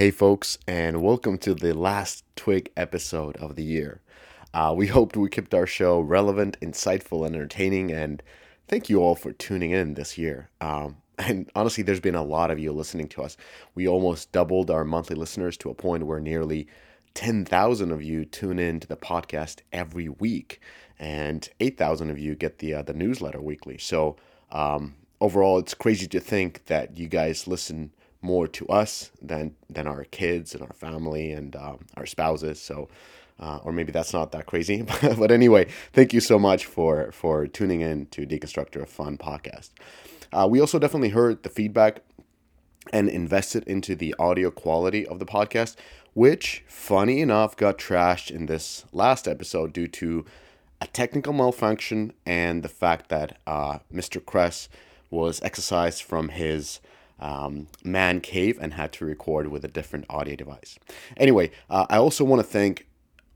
Hey, folks, and welcome to the last Twig episode of the year. Uh, we hoped we kept our show relevant, insightful, and entertaining, and thank you all for tuning in this year. Um, and honestly, there's been a lot of you listening to us. We almost doubled our monthly listeners to a point where nearly 10,000 of you tune in to the podcast every week, and 8,000 of you get the uh, the newsletter weekly. So um, overall, it's crazy to think that you guys listen more to us than than our kids and our family and um, our spouses. So. Uh, or maybe that's not that crazy, but anyway, thank you so much for for tuning in to Deconstructor of Fun podcast. Uh, we also definitely heard the feedback and invested into the audio quality of the podcast, which, funny enough, got trashed in this last episode due to a technical malfunction and the fact that uh, Mr. Kress was exercised from his um, man cave and had to record with a different audio device. Anyway, uh, I also want to thank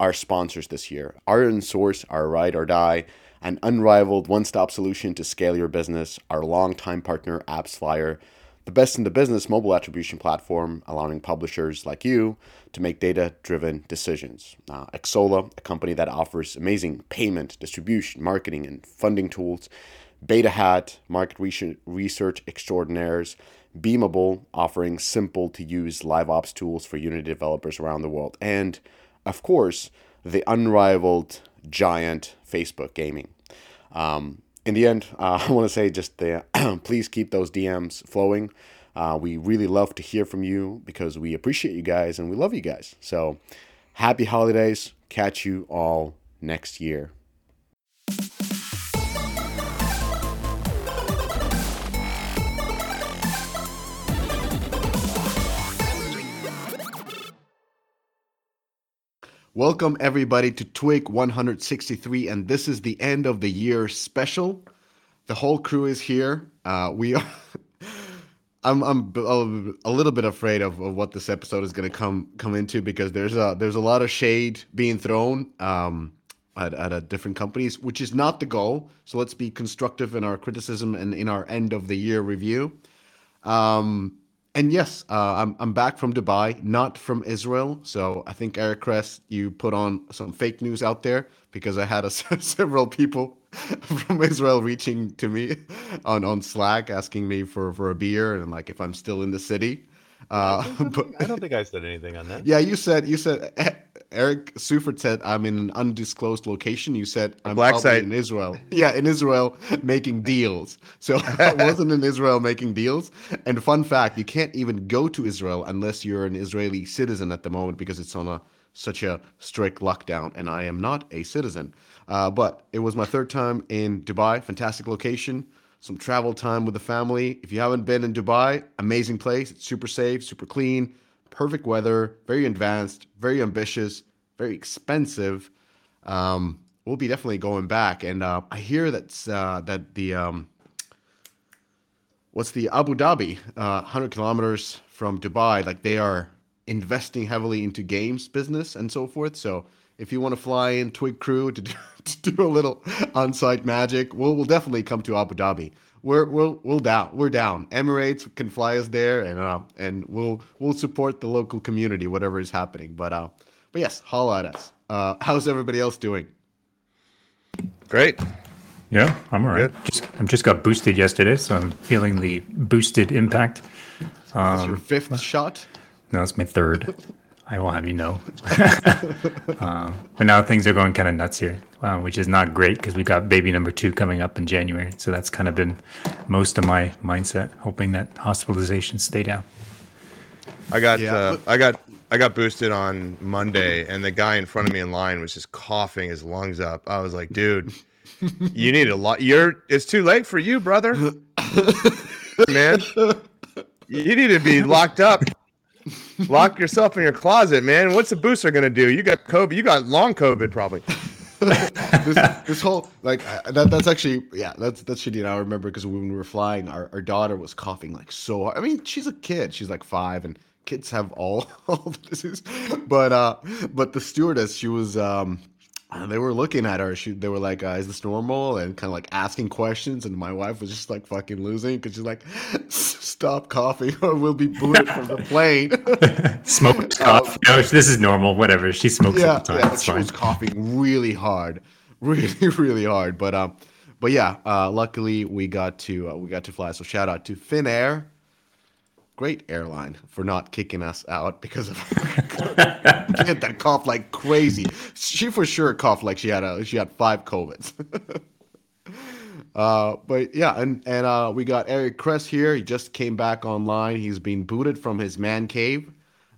our sponsors this year Iron Source, our ride or die, an unrivaled one stop solution to scale your business, our longtime partner, AppsFlyer, the best in the business mobile attribution platform, allowing publishers like you to make data driven decisions. Uh, Xsolla, a company that offers amazing payment, distribution, marketing, and funding tools. Beta Hat, market research extraordinaires. Beamable, offering simple to use live ops tools for Unity developers around the world. And of course, the unrivaled giant Facebook gaming. Um, in the end, uh, I want to say just the, please keep those DMs flowing. Uh, we really love to hear from you because we appreciate you guys and we love you guys. So happy holidays. Catch you all next year. Welcome everybody to Twig 163, and this is the end of the year special. The whole crew is here. Uh, we are. I'm I'm a little bit afraid of, of what this episode is going to come come into because there's a there's a lot of shade being thrown um, at at different companies, which is not the goal. So let's be constructive in our criticism and in our end of the year review. Um, and yes, uh, I'm I'm back from Dubai, not from Israel. So I think Eric Kress, you put on some fake news out there because I had a, several people from Israel reaching to me on on Slack asking me for for a beer and like if I'm still in the city. Uh, I, don't but, I don't think I said anything on that. Yeah, you said you said Eric Seufert said I'm in an undisclosed location. You said I'm Black site. in Israel. Yeah, in Israel making deals. So I wasn't in Israel making deals. And fun fact, you can't even go to Israel unless you're an Israeli citizen at the moment because it's on a such a strict lockdown. And I am not a citizen. Uh, but it was my third time in Dubai. Fantastic location. Some travel time with the family. If you haven't been in Dubai, amazing place. It's super safe, super clean perfect weather, very advanced, very ambitious, very expensive. Um, we'll be definitely going back. And uh, I hear that's uh, that the um, what's the Abu Dhabi, uh, 100 kilometers from Dubai, like they are investing heavily into games business and so forth. So if you want to fly in Twig Crew to do, to do a little on-site magic, we'll, we'll definitely come to Abu Dhabi we're we'll we'll down we're down. Emirates can fly us there, and uh, and we'll we'll support the local community, whatever is happening. But uh, but yes, holla at us. Uh, how's everybody else doing? Great. Yeah, I'm all right. Just I'm just got boosted yesterday, so I'm feeling the boosted impact. Um, That's your fifth shot. No, it's my third. I will have you know. uh, but now things are going kind of nuts here, uh, which is not great because we've got baby number two coming up in January. So that's kind of been most of my mindset, hoping that hospitalizations stay down. I got yeah. uh, I got I got boosted on Monday, and the guy in front of me in line was just coughing his lungs up. I was like, dude, you need a lot. You're it's too late for you, brother. Man, you need to be locked up Lock yourself in your closet, man. What's a booster gonna do? You got COVID. You got long COVID, probably. this, this, whole like that that's actually yeah that's that's shitty and i remember because when we were flying our, our daughter was coughing like so hard. i mean she's a kid she's like five and kids have all all of this but uh but the stewardess she was um and they were looking at her. She, they were like, uh, "Is this normal?" And kind of like asking questions. And my wife was just like fucking losing because she's like, "Stop coughing, or we'll be booted from the plane." Smoked cough. No, this is normal. Whatever. She smokes yeah, all the time. yeah. She fine. was coughing really hard, really, really hard. But um, but yeah. Uh, luckily we got to uh, we got to fly. So shout out to Finnair. Great airline for not kicking us out because of get that cough like crazy. She for sure coughed like she had a she had five covids. uh, but yeah, and and uh, we got Eric Kress here. He just came back online. He's been booted from his man cave,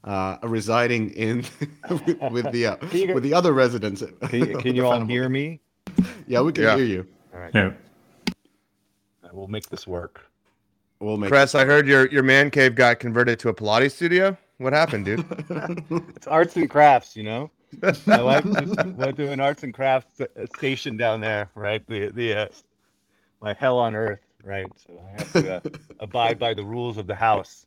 uh, residing in with, with the uh, you- with the other residents. Can you, can you all hear me? Yeah, we can Yeah. hear you. All right, Yeah. I will make this work. We'll make. Kress, I heard your your man cave got converted to a Pilates studio. What happened, dude? It's arts and crafts, you know. My wife just went to an arts and crafts uh, station down there, right? The the uh, my hell on earth, right? So I have to uh, abide by the rules of the house.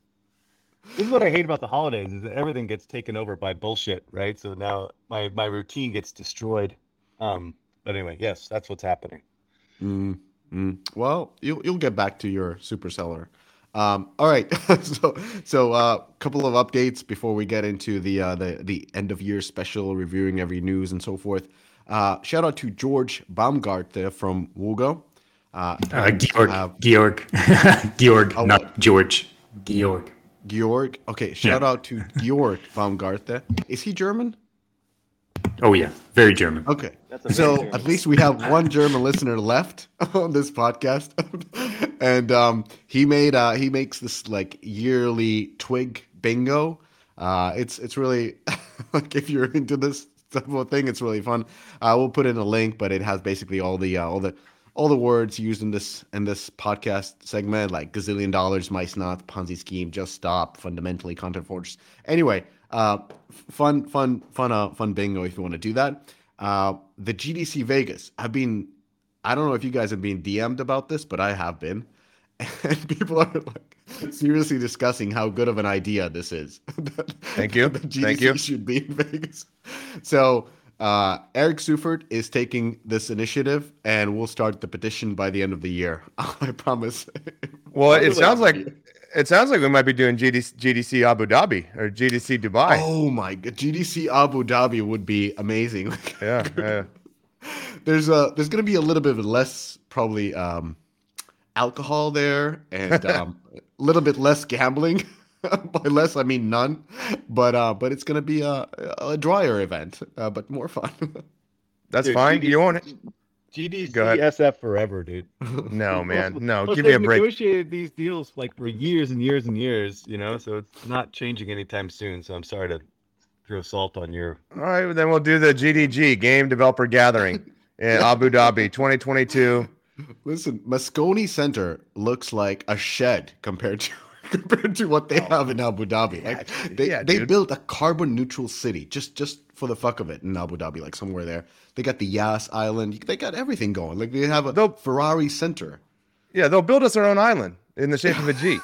This is what I hate about the holidays: is that everything gets taken over by bullshit, right? So now my my routine gets destroyed. Um, but anyway, yes, that's what's happening. Mm, mm. Well, you'll you'll get back to your super seller. Um, all right, so so a uh, couple of updates before we get into the uh, the the end of year special, reviewing every news and so forth. Uh, shout out to George Baumgartner from Wooga. Uh, Uh, Georg. uh, Georg. Georg, Oh, not? George. Georg. Georg. Okay, shout Yeah. out to Georg Baumgartner. Is he German? Oh yeah, very German. Okay. That's So very at least we have one German listener left on this podcast, and um, he made uh, he makes this like yearly twig bingo. Uh, it's it's really like if you're into this type of thing, it's really fun. Uh, we'll put in a link, but it has basically all the uh, all the all the words used in this in this podcast segment, like gazillion dollars, mice not, Ponzi scheme, just stop, fundamentally content fortress. Anyway, uh, fun, fun, fun, uh, fun bingo if you want to do that. Uh, the GDC Vegas. I've been, I don't know if you guys have been DM'd about this, but I have been, and people are like seriously discussing how good of an idea this is. Thank you. the GDC Thank you. should be in Vegas. So uh, Eric Seufert is taking this initiative, and we'll start the petition by the end of the year. I promise. Well, it sounds like. It sounds like we might be doing GDC, GDC Abu Dhabi or GDC Dubai. Oh my god, GDC Abu Dhabi would be amazing. Yeah, yeah. there's a there's gonna be a little bit less probably um, alcohol there and um, a little bit less gambling. By less, I mean none. But uh, but it's gonna be a, a drier event, uh, but more fun. That's Dude, fine. GDC You won't. GDC Go ahead. SF forever, dude. No, man. No, Plus, give me a break. they've. Negotiated these deals like for years and years and years, you know. So it's not changing anytime soon. So I'm sorry to throw salt on your. All right, then we'll do the GDG Game Developer Gathering in Abu Dhabi 2022. Listen, Moscone Center looks like a shed compared to compared to what they oh. have in Abu Dhabi. Like they, yeah, they dude. built a carbon neutral city just just for the fuck of it in Abu Dhabi, like somewhere there. They got the Yas Island. They got everything going. Like they have a They'll- Ferrari Center. Yeah, they'll build us our own island in the shape of a G.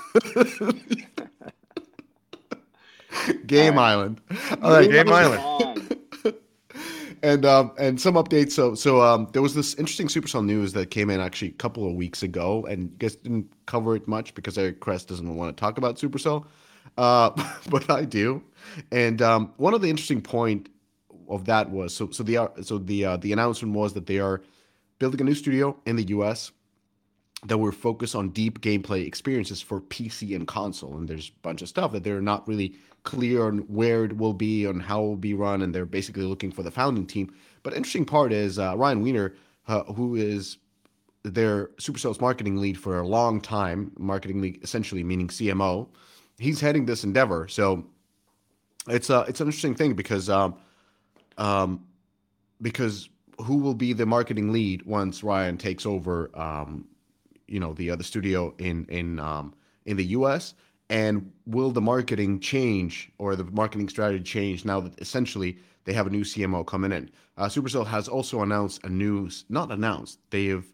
Game Island. All right, Game Island. and um and some updates. So so um there was this interesting Supercell news that came in actually a couple of weeks ago, and I guess didn't cover it much because Eric Kress doesn't want to talk about Supercell, uh, but I do. And um, one of the interesting point of that was so so the so the uh, the announcement was that they are building a new studio in the U.S. that will focus on deep gameplay experiences for PC and console. And there's a bunch of stuff that they're not really clear on where it will be, and how it will be run, and they're basically looking for the founding team. But interesting part is uh, Ryan Weiner, uh, who is their Supercell's marketing lead for a long time, marketing lead essentially meaning CMO. He's heading this endeavor, so it's uh it's an interesting thing because um um because who will be the marketing lead once Ryan takes over um you know the other studio in in um in the US and will the marketing change or the marketing strategy change now that essentially they have a new CMO coming in? Uh, Supercell has also announced a new not announced they've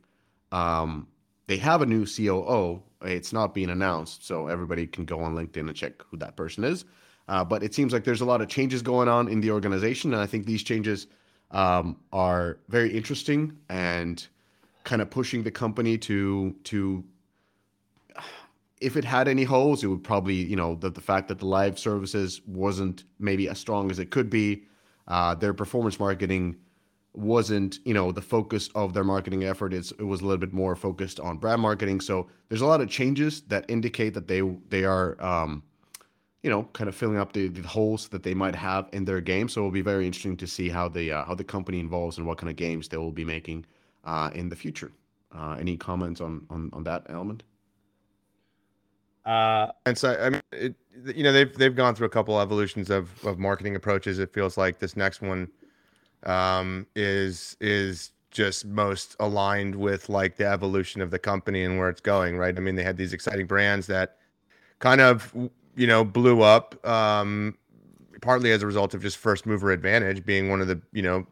um they have a new COO it's not being announced so everybody can go on LinkedIn and check who that person is uh, but it seems like there's a lot of changes going on in the organization and I think these changes um, are very interesting and kind of pushing the company to to if it had any holes, it would probably, you know, the, the fact that the live services wasn't maybe as strong as it could be. Uh, their performance marketing wasn't, you know, the focus of their marketing effort. It's, it was a little bit more focused on brand marketing. So there's a lot of changes that indicate that they they are, um, you know, kind of filling up the, the holes that they might have in their game. So it'll be very interesting to see how the uh, how the company evolves and what kind of games they will be making uh, in the future. Uh, any comments on, on on that element? Uh, and so I mean, it, you know, they've they've gone through a couple evolutions of of marketing approaches. It feels like this next one um, is is just most aligned with like the evolution of the company and where it's going. Right. I mean, they had these exciting brands that kind of you know blew up um, partly as a result of just first mover advantage being one of the you know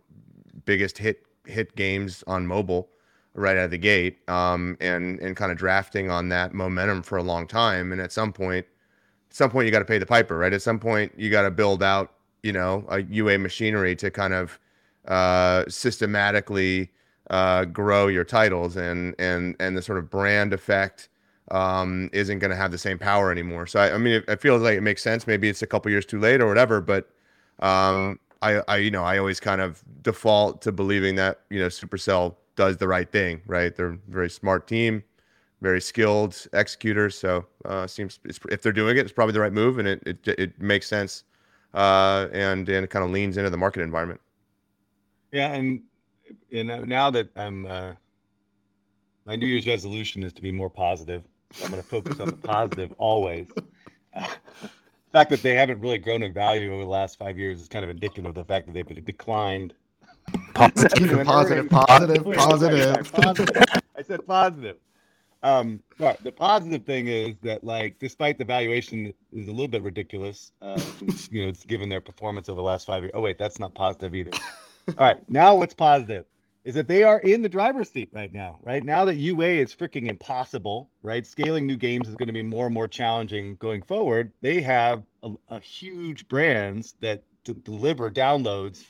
biggest hit hit games on mobile right out of the gate um, and and kind of drafting on that momentum for a long time. And at some point, at some point you got to pay the piper, right? At some point you got to build out, you know, a UA machinery to kind of uh, systematically uh, grow your titles, and and and the sort of brand effect um, isn't going to have the same power anymore. So I, I mean, it, it, feels like it makes sense. Maybe it's a couple years too late or whatever, but um, I, I, you know, I always kind of default to believing that you know Supercell does the right thing, right? They're a very smart team, very skilled executors. So uh, seems if they're doing it, it's probably the right move, and it it, it makes sense, uh, and and it kind of leans into the market environment. Yeah, and know now that I'm, uh, my New Year's resolution is to be more positive. So I'm going to focus on the positive always. the fact that they haven't really grown in value over the last five years is kind of indicative of the fact that they've declined Positive, positive, positive, positive. I said positive. Um, but the positive thing is that, like, despite the valuation is a little bit ridiculous, uh, you know, it's given their performance over the last five years. Oh wait, that's not positive either. All right, now what's positive is that they are in the driver's seat right now. Right now that UA is freaking impossible. Right, scaling new games is going to be more and more challenging going forward. They have a, a huge brands that to deliver downloads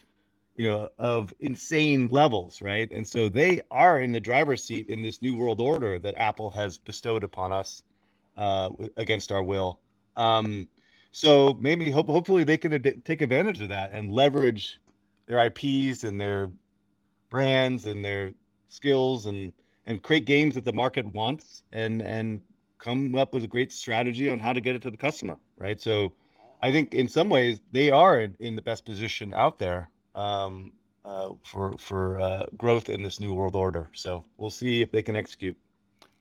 you know, of insane levels, right? And so they are in the driver's seat in this new world order that Apple has bestowed upon us uh, against our will. Um, so maybe hope, hopefully they can ad- take advantage of that and leverage their IPs and their brands and their skills and and create games that the market wants and and come up with a great strategy on how to get it to the customer, right? So I think in some ways they are in, in the best position out there um, uh, for for uh, growth in this new world order. So we'll see if they can execute.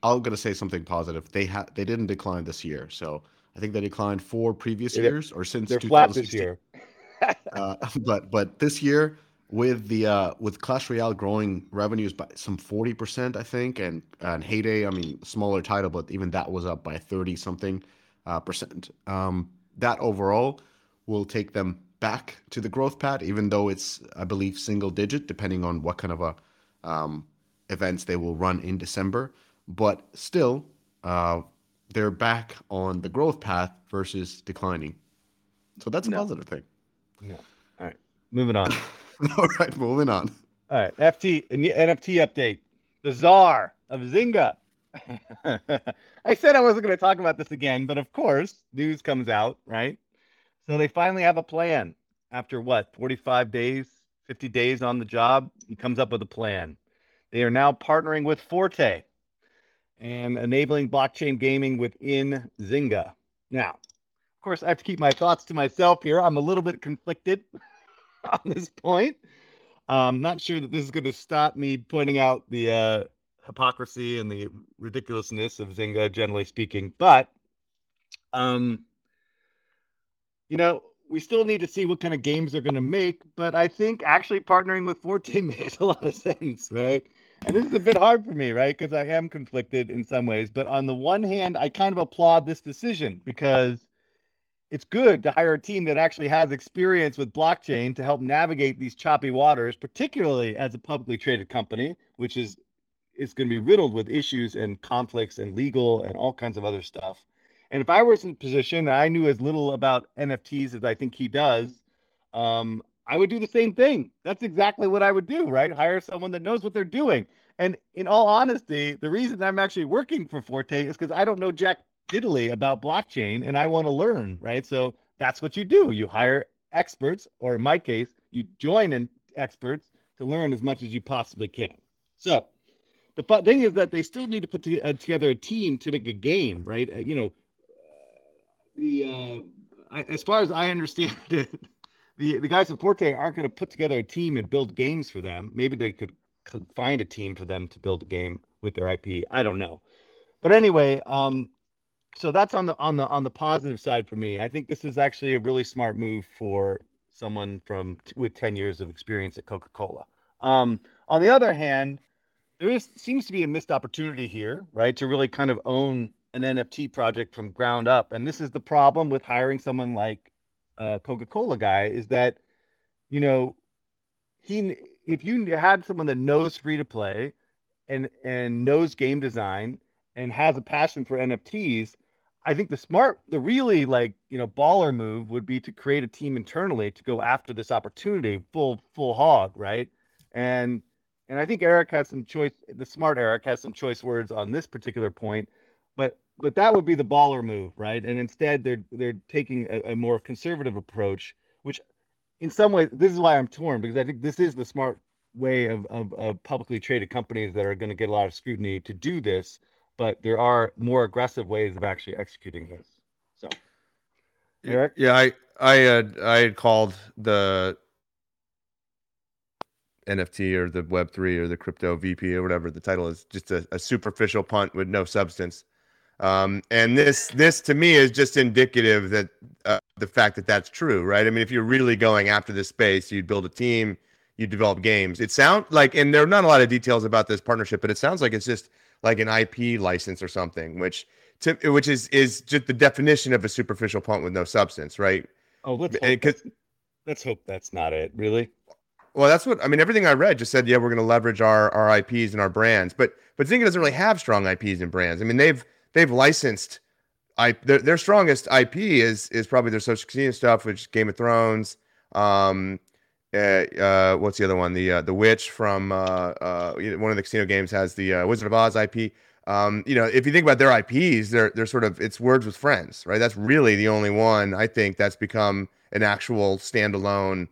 I'm gonna say something positive. They had they didn't decline this year, so I think they declined four previous years or since they're flat this year. uh, but but this year with the uh, with Clash Royale growing revenues by some forty percent, I think, and and Hay Day, I mean, smaller title, but even that was up by thirty something uh, percent. Um, that overall will take them back to the growth path, even though it's, I believe, single digit, depending on what kind of a um, events they will run in December. But still, uh, they're back on the growth path versus declining. So that's a no. positive thing. Yeah. All right. Moving on. All right. Moving on. All right. FT NFT update. The czar of Zynga. I said I wasn't going to talk about this again, but of course, news comes out, right? So they finally have a plan. After what, 45 days, 50 days on the job, he comes up with a plan. They are now partnering with Forte and enabling blockchain gaming within Zynga. Now, of course, I have to keep my thoughts to myself here. I'm a little bit conflicted on this point. I'm not sure that this is going to stop me pointing out the uh, hypocrisy and the ridiculousness of Zynga, generally speaking. But um, you know, we still need to see what kind of games they're going to make, but I think actually partnering with Forte makes a lot of sense, right? And this is a bit hard for me, right? Because I am conflicted in some ways. But on the one hand, I kind of applaud this decision because it's good to hire a team that actually has experience with blockchain to help navigate these choppy waters, particularly as a publicly traded company, which is is going to be riddled with issues and conflicts and legal and all kinds of other stuff. And if I was in a position, that I knew as little about NFTs as I think he does. Um, I would do the same thing. That's exactly what I would do, right? Hire someone that knows what they're doing. And in all honesty, the reason I'm actually working for Forte is because I don't know jack diddly about blockchain and I want to learn, right? So that's what you do. You hire experts, or in my case, you join in experts to learn as much as you possibly can. So the thing is that they still need to put uh, together a team to make a game, right? Uh, you know, the uh, I, as far as I understand it, the the guys at Forte aren't going to put together a team and build games for them. Maybe they could, could find a team for them to build a game with their IP. I don't know, but anyway, um, so that's on the on the on the positive side for me. I think this is actually a really smart move for someone from with 10 years of experience at Coca-Cola. Um, on the other hand, there is seems to be a missed opportunity here, right, to really kind of own an NFT project from ground up. And this is the problem with hiring someone like a Coca-Cola guy is that, you know, he if you had someone that knows free to play and and knows game design and has a passion for NFTs, I think the smart, the really like you know baller move would be to create a team internally to go after this opportunity full full hog, right? And and I think Eric has some choice. The smart Eric has some choice words on this particular point, but but that would be the baller move, right? And instead they're they're taking a, a more conservative approach, which in some ways this is why I'm torn because I think this is the smart way of, of, of publicly traded companies that are going to get a lot of scrutiny to do this but there are more aggressive ways of actually executing this. So, Eric? Yeah, I I had I had called the NFT or the Web three or the crypto VP or whatever the title is, just a, a superficial punt with no substance. Um, and this this to me is just indicative that uh, the fact that that's true, right? I mean, if you're really going after this space, you'd build a team, you'd develop games. It sounds like, and there are not a lot of details about this partnership, but it sounds like it's just like an IP license or something, which to, which is is just the definition of a superficial punt with no substance, right? Oh, let's hope, that's, let's hope that's not it. Really? Well, that's what I mean. Everything I read just said, yeah, we're going to leverage our our IPs and our brands, but but Zynga doesn't really have strong IPs and brands. I mean, they've they've licensed. I their, their strongest IP is is probably their social casino stuff, which is Game of Thrones. Um, uh, uh, what's the other one? The uh, the witch from uh, uh, one of the casino games has the uh, Wizard of Oz IP. Um, you know, if you think about their IPs, they're they're sort of it's words with friends, right? That's really the only one I think that's become an actual standalone,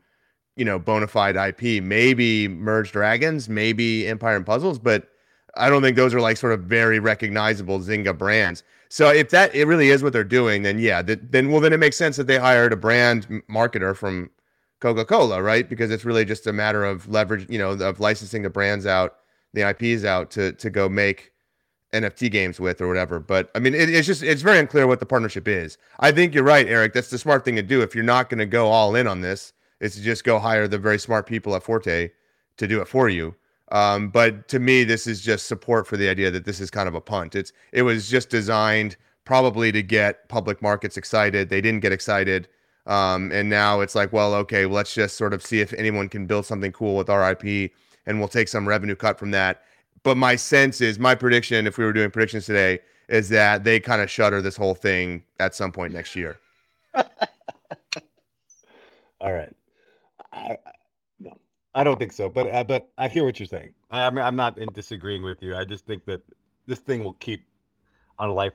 you know, bona fide IP. Maybe Merge Dragons, maybe Empire and Puzzles, but I don't think those are like sort of very recognizable Zynga brands. So if that it really is what they're doing, then yeah, that, then well then it makes sense that they hired a brand marketer from Coca Cola, right? Because it's really just a matter of leverage, you know, of licensing the brands out, the IPs out to to go make NFT games with or whatever. But I mean, it, it's just it's very unclear what the partnership is. I think you're right, Eric. That's the smart thing to do if you're not going to go all in on this. Is to just go hire the very smart people at Forte to do it for you. Um, but to me, this is just support for the idea that this is kind of a punt. It's it was just designed probably to get public markets excited. They didn't get excited. Um, and now it's like, well, okay, let's just sort of see if anyone can build something cool with RIP and we'll take some revenue cut from that. But my sense is, my prediction, if we were doing predictions today, is that they kind of shutter this whole thing at some point next year. All right. I, no, I don't think so, but uh, but I hear what you're saying. I, I mean, I'm not in disagreeing with you. I just think that this thing will keep on a life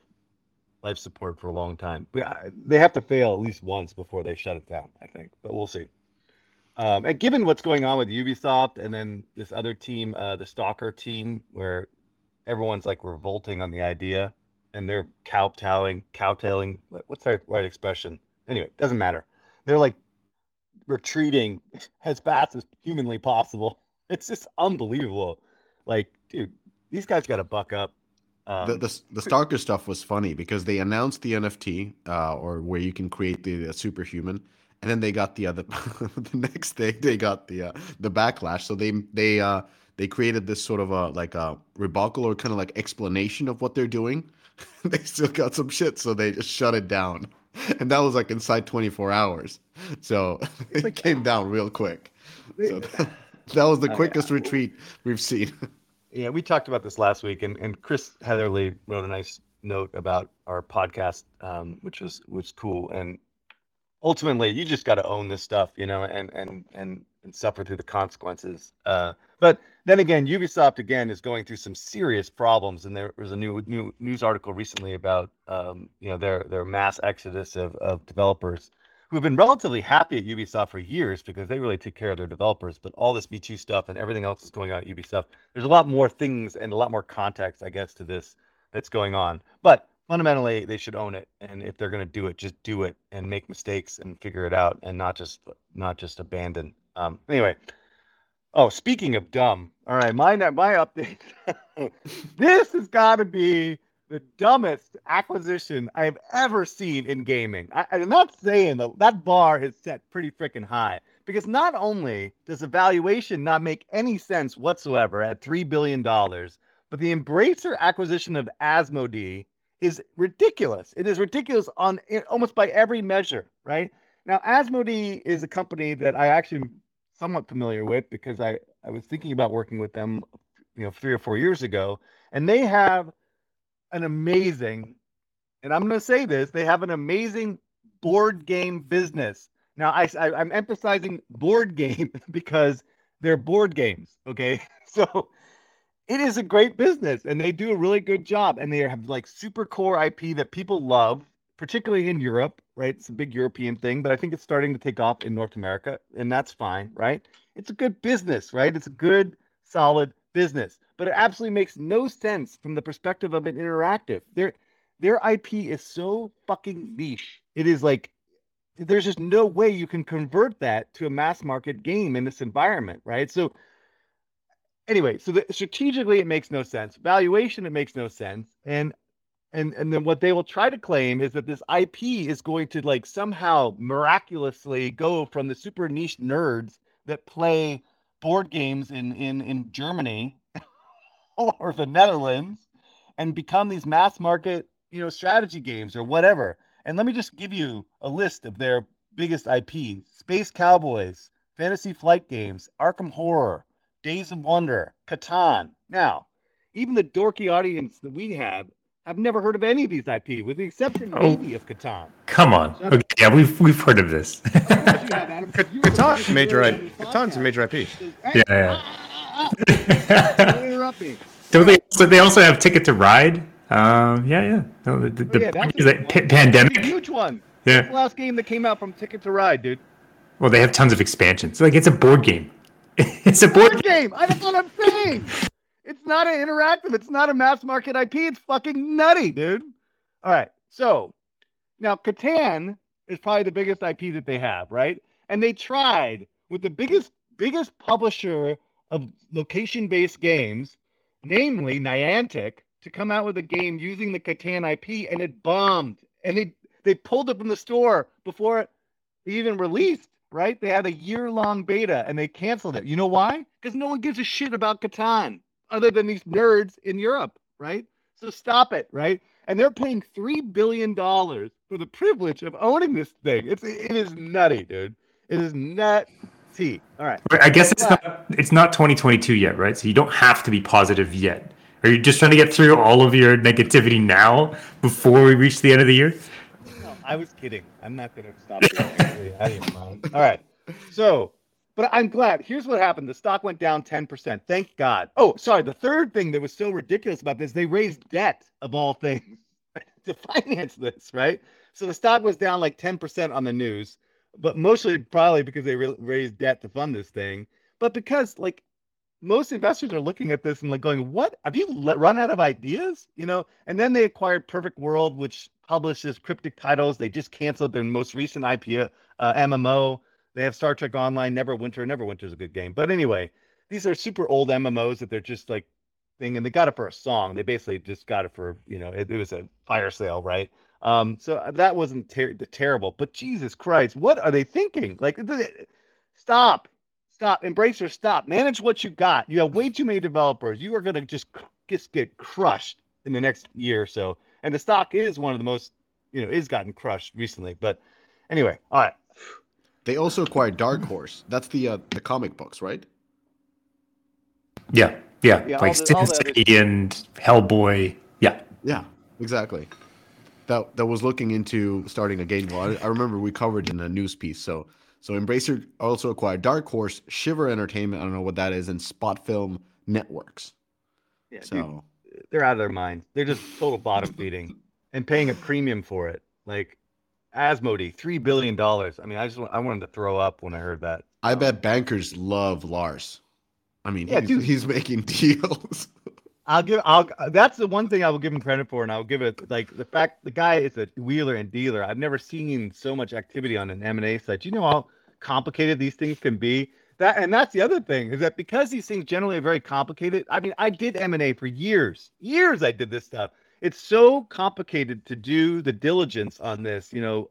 life support for a long time. They have to fail at least once before they shut it down, I think. But we'll see. Um, and given what's going on with Ubisoft and then this other team, uh, the Stalker team, where everyone's like revolting on the idea and they're kowtowing, cowtailing. What's that right expression? Anyway, doesn't matter. They're like retreating as fast as humanly possible. It's just unbelievable. Like, dude, these guys got to buck up. Um, the, the the Stalker stuff was funny because they announced the NFT uh, or where you can create the, the superhuman, and then they got the other the next day they got the uh, the backlash. So they they uh, they created this sort of a like a rebuttal or kind of like explanation of what they're doing. they still got some shit, so they just shut it down, and that was like inside 24 hours. So it came down real quick. So that, that was the quickest retreat we've seen. Yeah, we talked about this last week, and, and Chris Heatherly wrote a nice note about our podcast, um, which was which was cool. And ultimately you just got to own this stuff, you know, and and and and suffer through the consequences. Uh, but then again, Ubisoft again is going through some serious problems, and there was a new new news article recently about um, you know their their mass exodus of of developers who have been relatively happy at Ubisoft for years because they really take care of their developers. But all this B2 stuff and everything else is going on at Ubisoft. There's a lot more things and a lot more context, I guess, to this that's going on. But fundamentally, they should own it, and if they're going to do it, just do it and make mistakes and figure it out, and not just not just abandon. Um, anyway. Oh, speaking of dumb, all right, my my update. this has got to be the dumbest acquisition I've ever seen in gaming. I, am not saying that that bar is set pretty freaking high because not only does the valuation not make any sense whatsoever at $3 billion, but the Embracer acquisition of Asmodee is ridiculous. It is ridiculous on almost by every measure, right? Now, Asmodee is a company that I actually am somewhat familiar with because I, I was thinking about working with them, you know, three or four years ago, and they have an amazing, and I'm going to say this, they have an amazing board game business. Now, I, I I'm emphasizing board game because they're board games. Okay, so it is a great business, and they do a really good job, and they have like super core IP that people love, particularly in Europe. Right, it's a big European thing, but I think it's starting to take off in North America, and that's fine. Right, it's a good business. Right, it's a good, solid business but it absolutely makes no sense from the perspective of an interactive. Their their IP is so fucking niche. It is like there's just no way you can convert that to a mass market game in this environment, right? So anyway, so the, strategically it makes no sense. Valuation it makes no sense, and and and then what they will try to claim is that this IP is going to like somehow miraculously go from the super niche nerds that play board games in in in Germany or the Netherlands and become these mass market, you know, strategy games or whatever. And let me just give you a list of their biggest IP: Space Cowboys, Fantasy Flight Games, Arkham Horror, Days of Wonder, Catan. Now, even the dorky audience that we have have never heard of any of these IP, with the exception oh, maybe of Catan. Come on. Okay, yeah, we've we've heard of this. Catan's major IP. Catan's a major IP. Yeah, yeah. interrupt me. Don't they? So they also have Ticket to Ride. Um, yeah, yeah. No, the, the, oh, yeah, that's is that p- pandemic. huge one. Yeah. That's the last game that came out from Ticket to Ride, dude. Well, they have tons of expansions. Like it's a board game. it's a board, board game. game. I that's what I'm saying. It's not an interactive. It's not a mass market IP. It's fucking nutty, dude. All right. So now Catan is probably the biggest IP that they have, right? And they tried with the biggest biggest publisher of location-based games, namely Niantic, to come out with a game using the Catan IP, and it bombed. And they they pulled it from the store before it even released. Right? They had a year-long beta, and they canceled it. You know why? Because no one gives a shit about Catan other than these nerds in Europe. Right? So stop it. Right? And they're paying three billion dollars for the privilege of owning this thing. It's it is nutty, dude. It is nut T. All right. I guess it's not it's not 2022 yet, right? So you don't have to be positive yet. Are you just trying to get through all of your negativity now before we reach the end of the year? No, I was kidding. I'm not going to stop. all right. So, but I'm glad. Here's what happened: the stock went down 10%. Thank God. Oh, sorry. The third thing that was so ridiculous about this, they raised debt of all things to finance this, right? So the stock was down like 10% on the news but mostly probably because they re- raised debt to fund this thing, but because like most investors are looking at this and like going, "What have you let, run out of ideas?" You know. And then they acquired Perfect World, which publishes cryptic titles. They just canceled their most recent IP uh, MMO. They have Star Trek Online, Neverwinter. Neverwinter is a good game, but anyway, these are super old MMOs that they're just like thing, and they got it for a song. They basically just got it for you know it, it was a fire sale, right? Um, so uh, that wasn't ter- terrible, but Jesus Christ, what are they thinking? Like, stop, stop, Embracer, stop. Manage what you got. You have way too many developers. You are going to just just get crushed in the next year or so. And the stock is one of the most, you know, is gotten crushed recently. But anyway, all right. They also acquired Dark Horse. That's the uh, the comic books, right? Yeah, yeah, yeah like Sin City and Hellboy. Yeah, yeah, exactly. That that was looking into starting a game. Well, I, I remember we covered in a news piece. So so Embracer also acquired Dark Horse, Shiver Entertainment. I don't know what that is, and Spot Film Networks. Yeah, so dude, they're out of their mind. They're just total bottom feeding and paying a premium for it. Like Asmodee, three billion dollars. I mean, I just I wanted to throw up when I heard that. I bet bankers love Lars. I mean, yeah, he's, dude, he's making deals. I'll give. I'll. That's the one thing I will give him credit for, and I'll give it like the fact the guy is a wheeler and dealer. I've never seen so much activity on an M and A site. You know how complicated these things can be. That and that's the other thing is that because these things generally are very complicated. I mean, I did M and A for years. Years I did this stuff. It's so complicated to do the diligence on this. You know,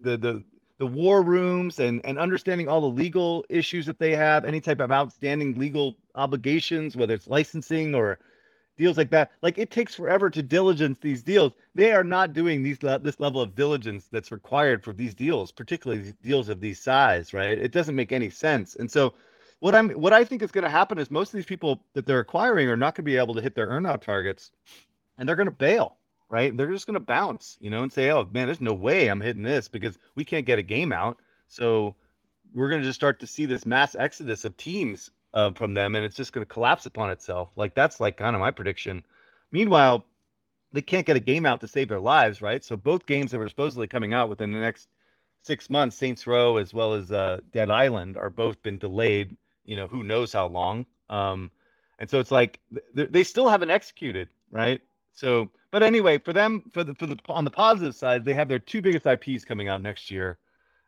the the the war rooms and and understanding all the legal issues that they have, any type of outstanding legal obligations, whether it's licensing or deals like that. Like it takes forever to diligence these deals. They are not doing these this level of diligence that's required for these deals, particularly deals of these size, right? It doesn't make any sense. And so what I'm what I think is going to happen is most of these people that they're acquiring are not going to be able to hit their earnout targets and they're going to bail, right? They're just going to bounce, you know, and say, "Oh, man, there's no way I'm hitting this because we can't get a game out." So we're going to just start to see this mass exodus of teams uh, from them, and it's just going to collapse upon itself. Like that's like kind of my prediction. Meanwhile, they can't get a game out to save their lives, right? So both games that were supposedly coming out within the next six months, Saints Row as well as uh, Dead Island, are both been delayed. You know, who knows how long? Um, and so it's like th- they still haven't executed, right? So, but anyway, for them, for the for the on the positive side, they have their two biggest IPs coming out next year,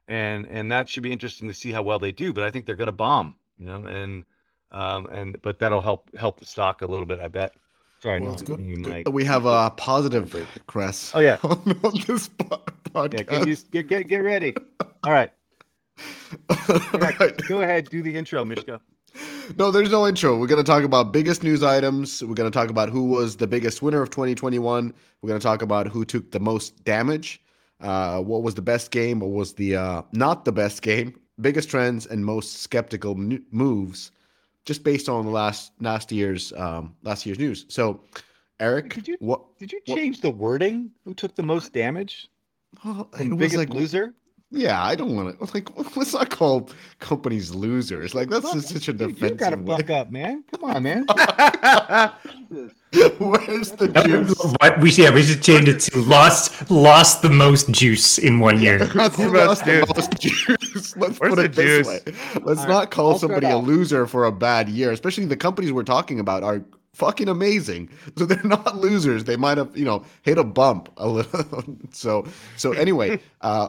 and and that should be interesting to see how well they do. But I think they're going to bomb, you know, and um, and but that'll help help the stock a little bit, I bet. Sorry, well, no, good. good. We have a positive Chris. Oh yeah, on, on this podcast. Yeah, get, get, get get ready. All right. Right. Go ahead, do the intro, Mishka. No, there's no intro. We're going to talk about biggest news items. We're going to talk about who was the biggest winner of 2021. We're going to talk about who took the most damage. Uh, what was the best game? What was the uh, not the best game? Biggest trends and most skeptical moves just based on the last last year's um, last year's news. So, Eric, did you what did you change what, the wording? Who took the most damage? Well, it biggest like, loser. Yeah, I don't want to like. Let's not call companies losers. Like that's just such a defensive. You gotta buck up, man. Come on, man. Where's the juice? What we yeah we should change it to lost lost the most juice in one year. lost the most juice. Let's Where's put it this juice? way. Let's All not right, call I'll somebody a loser for a bad year, especially the companies we're talking about are fucking amazing. So they're not losers. They might have, you know, hit a bump a little. so so anyway, uh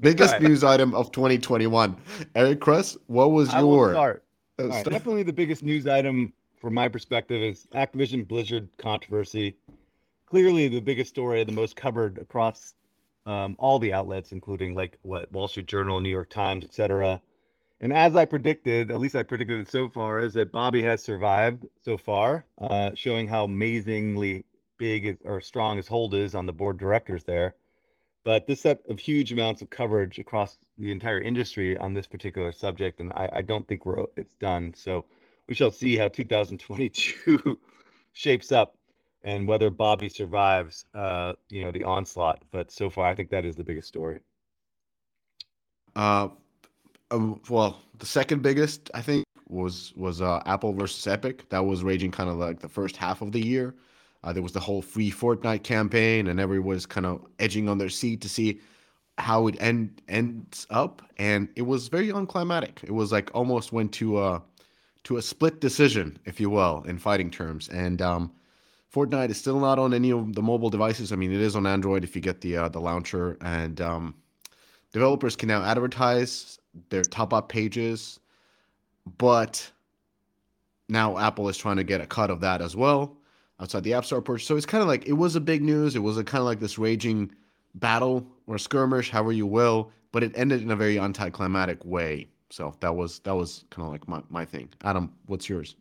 biggest right. news item of 2021. Eric Kress, what was I your start. Uh, right, definitely the biggest news item from my perspective is Activision Blizzard controversy. Clearly the biggest story, the most covered across um, all the outlets, including like what Wall Street Journal, New York Times, etc. And as I predicted, at least I predicted it so far, is that Bobby has survived so far, uh, showing how amazingly big or strong his hold is on the board directors there. But this set of huge amounts of coverage across the entire industry on this particular subject, and I, I don't think we're it's done. So we shall see how 2022 shapes up and whether Bobby survives, uh, you know, the onslaught. But so far, I think that is the biggest story. Uh, um, well, the second biggest I think was was uh, Apple versus Epic. That was raging kind of like the first half of the year. Uh, there was the whole free Fortnite campaign, and everyone was kind of edging on their seat to see how it end ends up, and it was very unclimatic. It was like almost went to a to a split decision, if you will, in fighting terms. And um, Fortnite is still not on any of the mobile devices. I mean, it is on Android if you get the uh, the launcher, and um, developers can now advertise their top up pages, but now Apple is trying to get a cut of that as well outside the App Store purchase. So it's kind of like it was a big news. It was a kind of like this raging battle or skirmish, however you will, but it ended in a very anticlimactic way. So that was that was kind of like my, my thing. Adam, what's yours?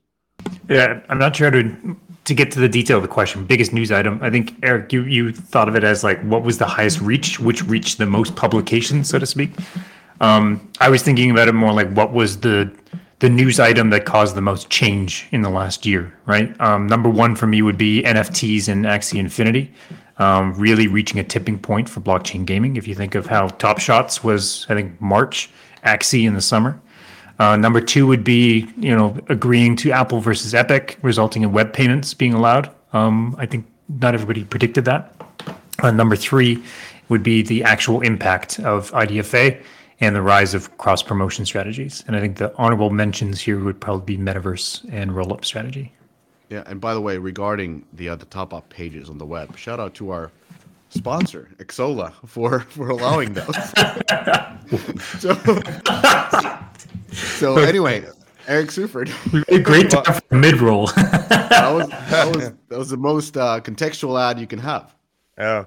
Yeah, I'm not sure to to get to the detail of the question. Biggest news item. I think Eric, you you thought of it as like what was the highest reach, which reached the most publications, so to speak. Um, I was thinking about it more like what was the the news item that caused the most change in the last year, right? Um, number one for me would be NFTs and Axie Infinity. um, really reaching a tipping point for blockchain gaming. If you think of how Top Shots was, I think March, Axie in the summer. Uh, number two would be, you know, agreeing to Apple versus Epic, resulting in web payments being allowed. Um, I think not everybody predicted that. Uh, number three would be the actual impact of IDFA and the rise of cross promotion strategies. And I think the honorable mentions here would probably be metaverse and rollup strategy. Yeah, and by the way, regarding the uh, the top up pages on the web, shout out to our sponsor, Exola for for allowing those. so, so anyway, Eric Seufert. Great time for mid roll. that was that was that was the most uh, contextual ad you can have. Yeah.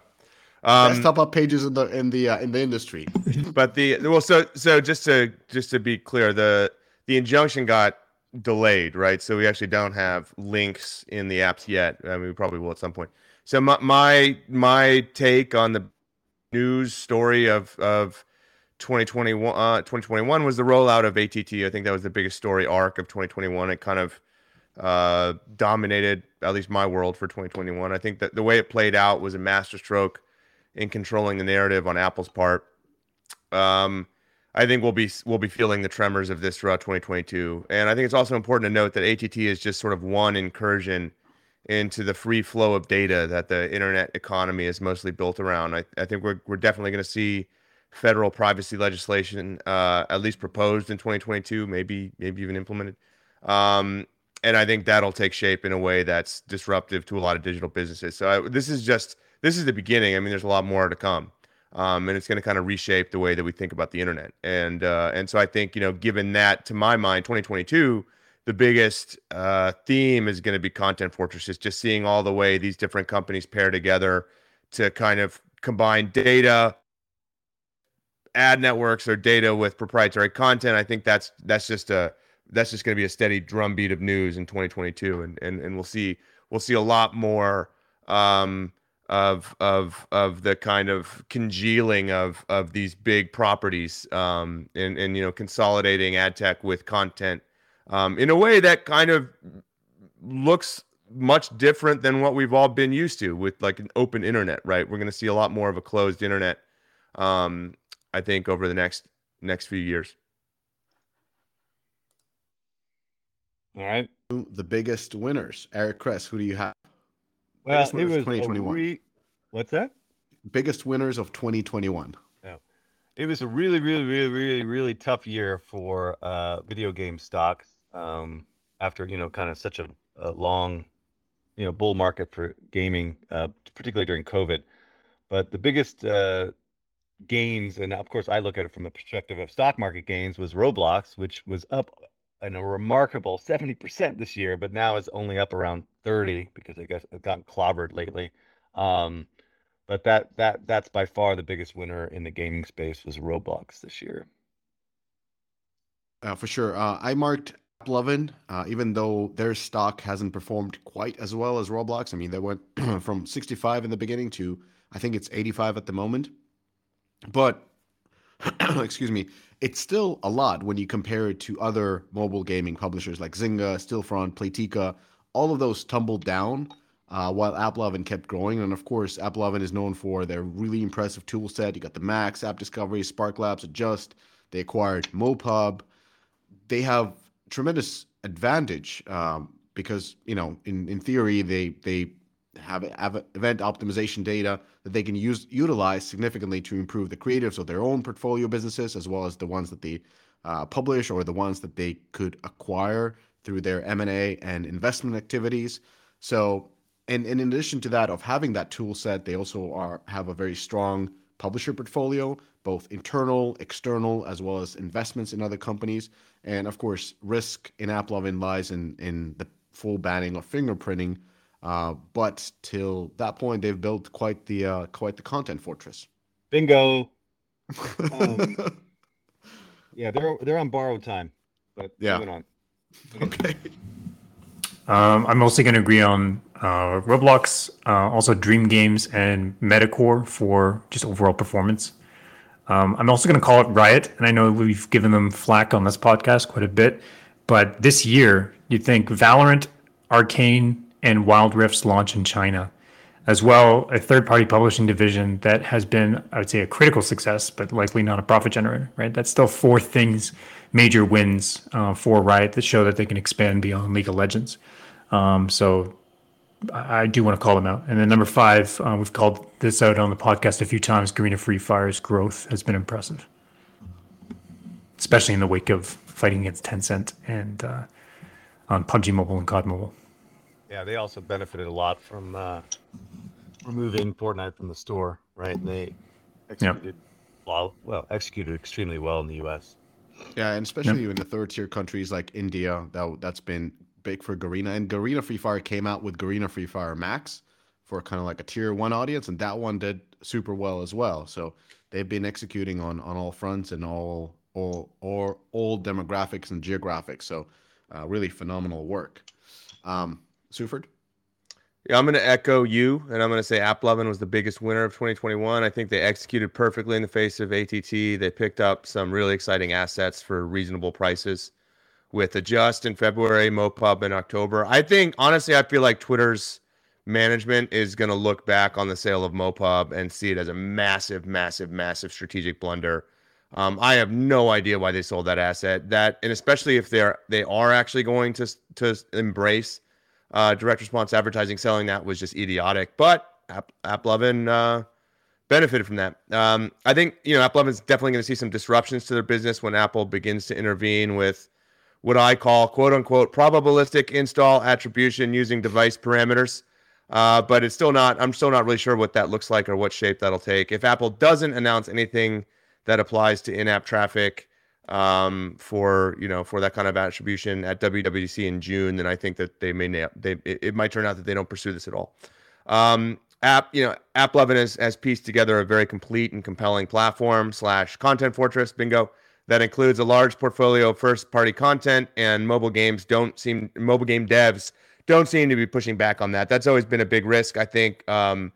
Um, Best top up pages in the in the uh, in the industry. But the well, so so just to just to be clear, the the injunction got delayed, right? So we actually don't have links in the apps yet. I mean, we probably will at some point. So my my, my take on the news story of of 2021 uh, 2021 was the rollout of ATT. I think that was the biggest story arc of 2021. It kind of uh, dominated at least my world for 2021. I think that the way it played out was a masterstroke in controlling the narrative on Apple's part. Um, I think we'll be we'll be feeling the tremors of this throughout 2022. And I think it's also important to note that ATT is just sort of one incursion into the free flow of data that the internet economy is mostly built around. I, I think we're we're definitely going to see federal privacy legislation uh, at least proposed in 2022, maybe maybe even implemented. Um, and I think that'll take shape in a way that's disruptive to a lot of digital businesses. So I, this is just this is the beginning. I mean, there's a lot more to come um, and it's going to kind of reshape the way that we think about the internet. And uh, and so I think you know, given that to my mind, 2022, the biggest uh, theme is going to be content fortresses. Just seeing all the way these different companies pair together to kind of combine data, ad networks, or data with proprietary content. I think that's that's just a that's just going to be a steady drumbeat of news in 2022, and and and we'll see we'll see a lot more. Um, of of of the kind of congealing of of these big properties um, and and you know consolidating ad tech with content um, in a way that kind of looks much different than what we've all been used to with like an open internet right we're going to see a lot more of a closed internet um, i think over the next next few years all right the biggest winners eric kress who do you have well, it was 2021. Re- what's that? Biggest winners of 2021. Yeah. It was a really, really, really, really, really tough year for uh, video game stocks um, after, you know, kind of such a, a, long, you know, bull market for gaming, uh, particularly during COVID. But the biggest uh, gains, and of course, I look at it from the perspective of stock market gains, was Roblox, which was up in a remarkable 70% this year, but now is only up around 30 because I guess it's gotten clobbered lately. Um, but that that that's by far the biggest winner in the gaming space was Roblox this year. Uh, for sure, uh, I marked AppLovin, uh, even though their stock hasn't performed quite as well as Roblox. I mean, they went from 65 in the beginning to I think it's 85 at the moment. But excuse me, it's still a lot when you compare it to other mobile gaming publishers like Zynga, Stillfront, Playtika. All of those tumbled down uh, while AppLovin kept growing. And of course, AppLovin is known for their really impressive tool set. You got the Max, App Discovery, Spark Labs, Adjust. They acquired MoPub. They have tremendous advantage um, because you know, in, in theory, they they have, have event optimization data that they can use utilize significantly to improve the creatives of their own portfolio businesses as well as the ones that they uh, publish or the ones that they could acquire through their M&A and investment activities. So, and, and in addition to that, of having that tool set, they also are have a very strong publisher portfolio, both internal, external, as well as investments in other companies. And of course, risk in AppLovin lies in, in the full banning of fingerprinting uh, but till that point, they've built quite the uh, quite the content fortress. Bingo. Um, yeah, they're they're on borrowed time, but yeah. moving on. Okay. Um, I'm mostly going to agree on uh, Roblox, uh, also Dream Games and Metacore for just overall performance. Um, I'm also going to call it Riot, and I know we've given them flack on this podcast quite a bit, but this year you'd think Valorant, Arcane, and Wild Rift's launch in China. as well a third party publishing division that has been i would say a critical success but likely not a profit generator right that's still four things major wins uh, for riot that show that they can expand beyond league of legends um, so I do want to call them out. And then number five, uh, we've called this out on the podcast a few times. Garena Free Fire's growth has been impressive, especially in the wake of fighting against Tencent and uh, on PUBG Mobile and COD Mobile. Yeah, they also benefited a lot from uh, removing Fortnite from the store, right? And they executed yep. well, well, executed extremely well in the U.S. Yeah, and especially yep. in the third tier countries like India, that that's been big for Garena. And Garena Free Fire came out with Garena Free Fire Max for kind of like a tier one audience, and that one did super well as well. So they've been executing on on all fronts and all all or all demographics and geographics. So uh, really phenomenal work. Um, Seufert. Yeah, I'm going to echo you, and I'm going to say AppLovin was the biggest winner of 2021. I think they executed perfectly in the face of ATT. They picked up some really exciting assets for reasonable prices with Adjust in February, MoPub in October. I think, honestly, I feel like Twitter's management is going to look back on the sale of MoPub and see it as a massive, massive, massive strategic blunder. Um, I have no idea why they sold that asset. That, and especially if they're they are actually going to to embrace uh, direct response advertising, selling that was just idiotic. But App, AppLovin uh, benefited from that. Um, I think you know AppLovin is definitely going to see some disruptions to their business when Apple begins to intervene with what I call quote unquote probabilistic install attribution using device parameters. Uh, but it's still not. I'm still not really sure what that looks like or what shape that'll take. If Apple doesn't announce anything that applies to in-app traffic um, for you know for that kind of attribution at WWDC in June, then I think that they may they it, it might turn out that they don't pursue this at all. Um, app you know AppLovin has, has pieced together a very complete and compelling platform slash content fortress bingo that includes a large portfolio of first party content and mobile games don't seem mobile game devs don't seem to be pushing back on that. That's always been a big risk i think um,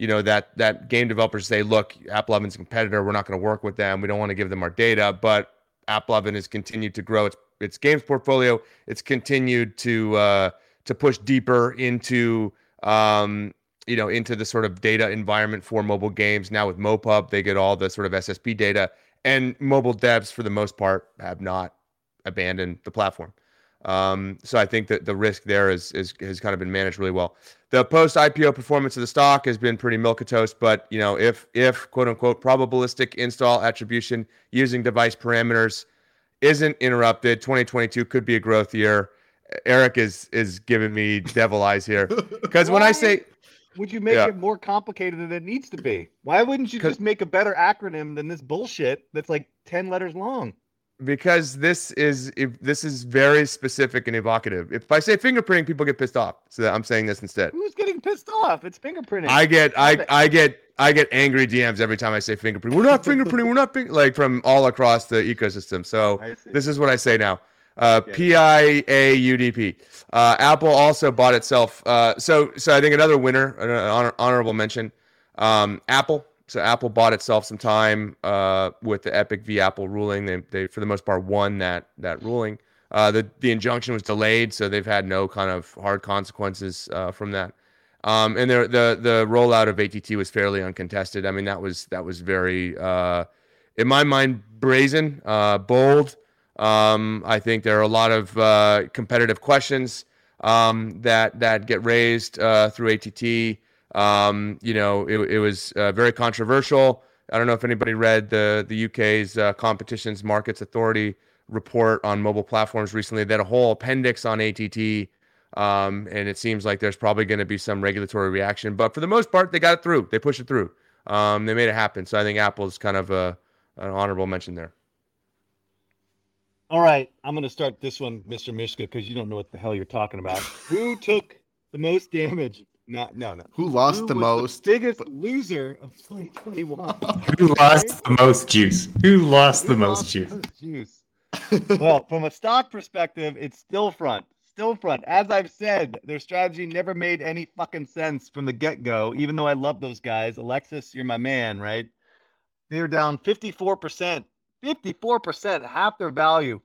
you know that that game developers say look AppLovin's a competitor. We're not going to work with them. We don't want to give them our data. But AppLovin has continued to grow its its games portfolio. It's continued to uh, to push deeper into um, you know into the sort of data environment for mobile games. Now with MoPub, they get all the sort of SSP data, and mobile devs for the most part have not abandoned the platform. Um, so I think that the risk there is, is has kind of been managed really well. The post IPO performance of the stock has been pretty milk toast, but you know if if quote unquote probabilistic install attribution using device parameters isn't interrupted, 2022 could be a growth year. Eric is is giving me devil eyes here because when I say would you make yeah. it more complicated than it needs to be? Why wouldn't you just make a better acronym than this bullshit that's like 10 letters long? Because this is if this is very specific and evocative. If I say fingerprinting, people get pissed off. So I'm saying this instead. Who's getting pissed off? It's fingerprinting. I get I I get I get angry DMs every time I say fingerprinting. We're not fingerprinting. We're not fing-, like from all across the ecosystem. So this is what I say now. Uh, P I A U D P. Uh, Apple also bought itself. Uh, so so I think another winner, an honor, honorable mention. Um, Apple so Apple bought itself some time uh, with the Epic v Apple ruling. They, they, for the most part, won that that ruling. Uh, the the injunction was delayed, so they've had no kind of hard consequences uh, from that. Um, and the the the rollout of ATT was fairly uncontested. I mean, that was that was very, uh, in my mind, brazen, uh, bold. Um, I think there are a lot of uh, competitive questions um, that that get raised through ATT. Um, you know, it, it was uh, very controversial. I don't know if anybody read the the UK's uh, Competitions Markets Authority report on mobile platforms recently. They had a whole appendix on ATT, um, and it seems like there's probably going to be some regulatory reaction. But for the most part, they got it through. They pushed it through. Um, they made it happen. So I think Apple's kind of a, an honorable mention there. All right, I'm going to start this one, Mr. Mishka, because you don't know what the hell you're talking about. Who took the most damage no, no, no. Who lost Who the most? The biggest loser of 2021. Who lost the most juice? Who lost Who the most lost juice? Most juice? well, from a stock perspective, it's Stillfront. Still front. As I've said, their strategy never made any fucking sense from the get go. Even though I love those guys, Alexis, you're my man, right? They're down 54%. 54%, half their value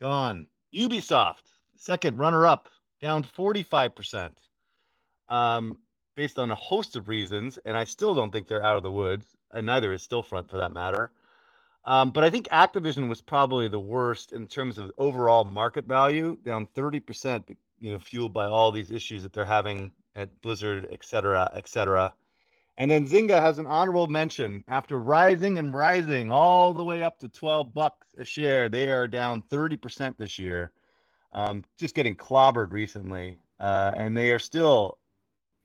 gone. Ubisoft, second runner up, down 45%. Um, based on a host of reasons, and I still don't think they're out of the woods, and neither is Stillfront for that matter. Um, but I think Activision was probably the worst in terms of overall market value, down 30%, you know, fueled by all these issues that they're having at Blizzard, et cetera, et cetera. And then Zynga has an honorable mention after rising and rising all the way up to 12 bucks a share. They are down 30% this year, um, just getting clobbered recently. Uh, and they are still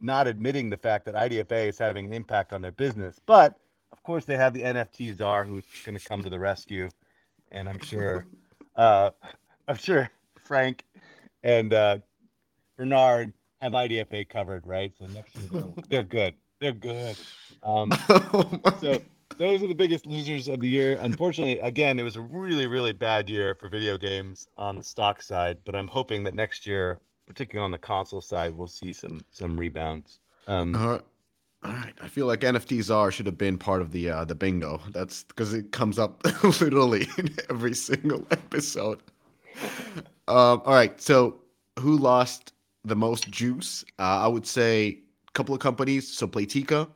not admitting the fact that IDFA is having an impact on their business. But of course, they have the NFT czar who's going to come to the rescue. And I'm sure, uh, I'm sure Frank and uh, Bernard have IDFA covered, right? So next year they're good. They're good. Um, so those are the biggest losers of the year. Unfortunately, again, it was a really, really bad year for video games on the stock side. But I'm hoping that next year, particularly on the console side, we'll see some some rebounds. Um, uh, all right, I feel like NFTs are should have been part of the uh, the bingo. That's because it comes up literally in every single episode. Um, all right, so who lost the most juice? Uh, I would say a couple of companies. So Playtika,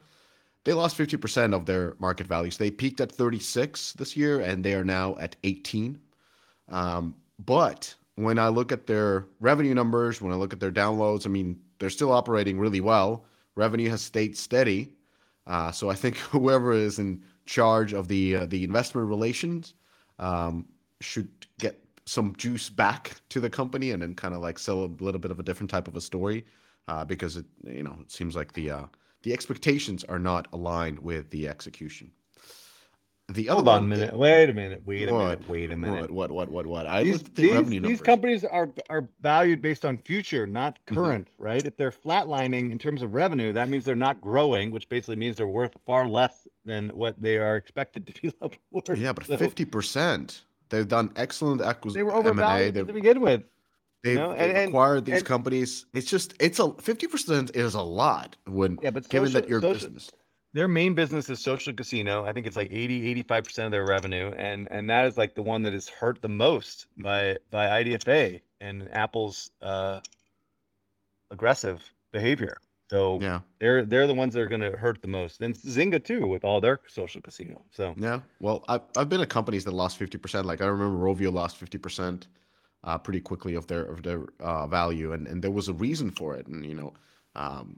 they lost 50% of their market values. They peaked at 36 this year, and they are now at 18. Um, but when I look at their revenue numbers, when I look at their downloads, I mean, they're still operating really well. Revenue has stayed steady. Uh, so I think whoever is in charge of the uh, the investment relations um, should get some juice back to the company and then kind of like sell a little bit of a different type of a story uh, because it you know it seems like the uh, the expectations are not aligned with the execution. The other Hold on a minute. Wait a minute. Wait a what, minute. Wait a minute. What? What? What? What? I these, these, these companies are are valued based on future, not mm-hmm. current, mm-hmm. right? If they're flatlining in terms of revenue, that means they're not growing, which basically means they're worth far less than what they are expected to be worth. Yeah, but fifty so, percent. They've done excellent acquisitions. They were overvalued to begin with. They've, you know? and, they've acquired these and, companies. It's just it's a fifty percent is a lot when yeah, but given social, that your social, business. Their main business is social casino. I think it's like 80, 85 percent of their revenue, and and that is like the one that is hurt the most by by IDFA and Apple's uh, aggressive behavior. So yeah, they're they're the ones that are going to hurt the most. And Zynga too, with all their social casino. So yeah, well, I've I've been at companies that lost fifty percent. Like I remember Rovio lost fifty percent, uh, pretty quickly of their of their uh, value, and and there was a reason for it. And you know, um,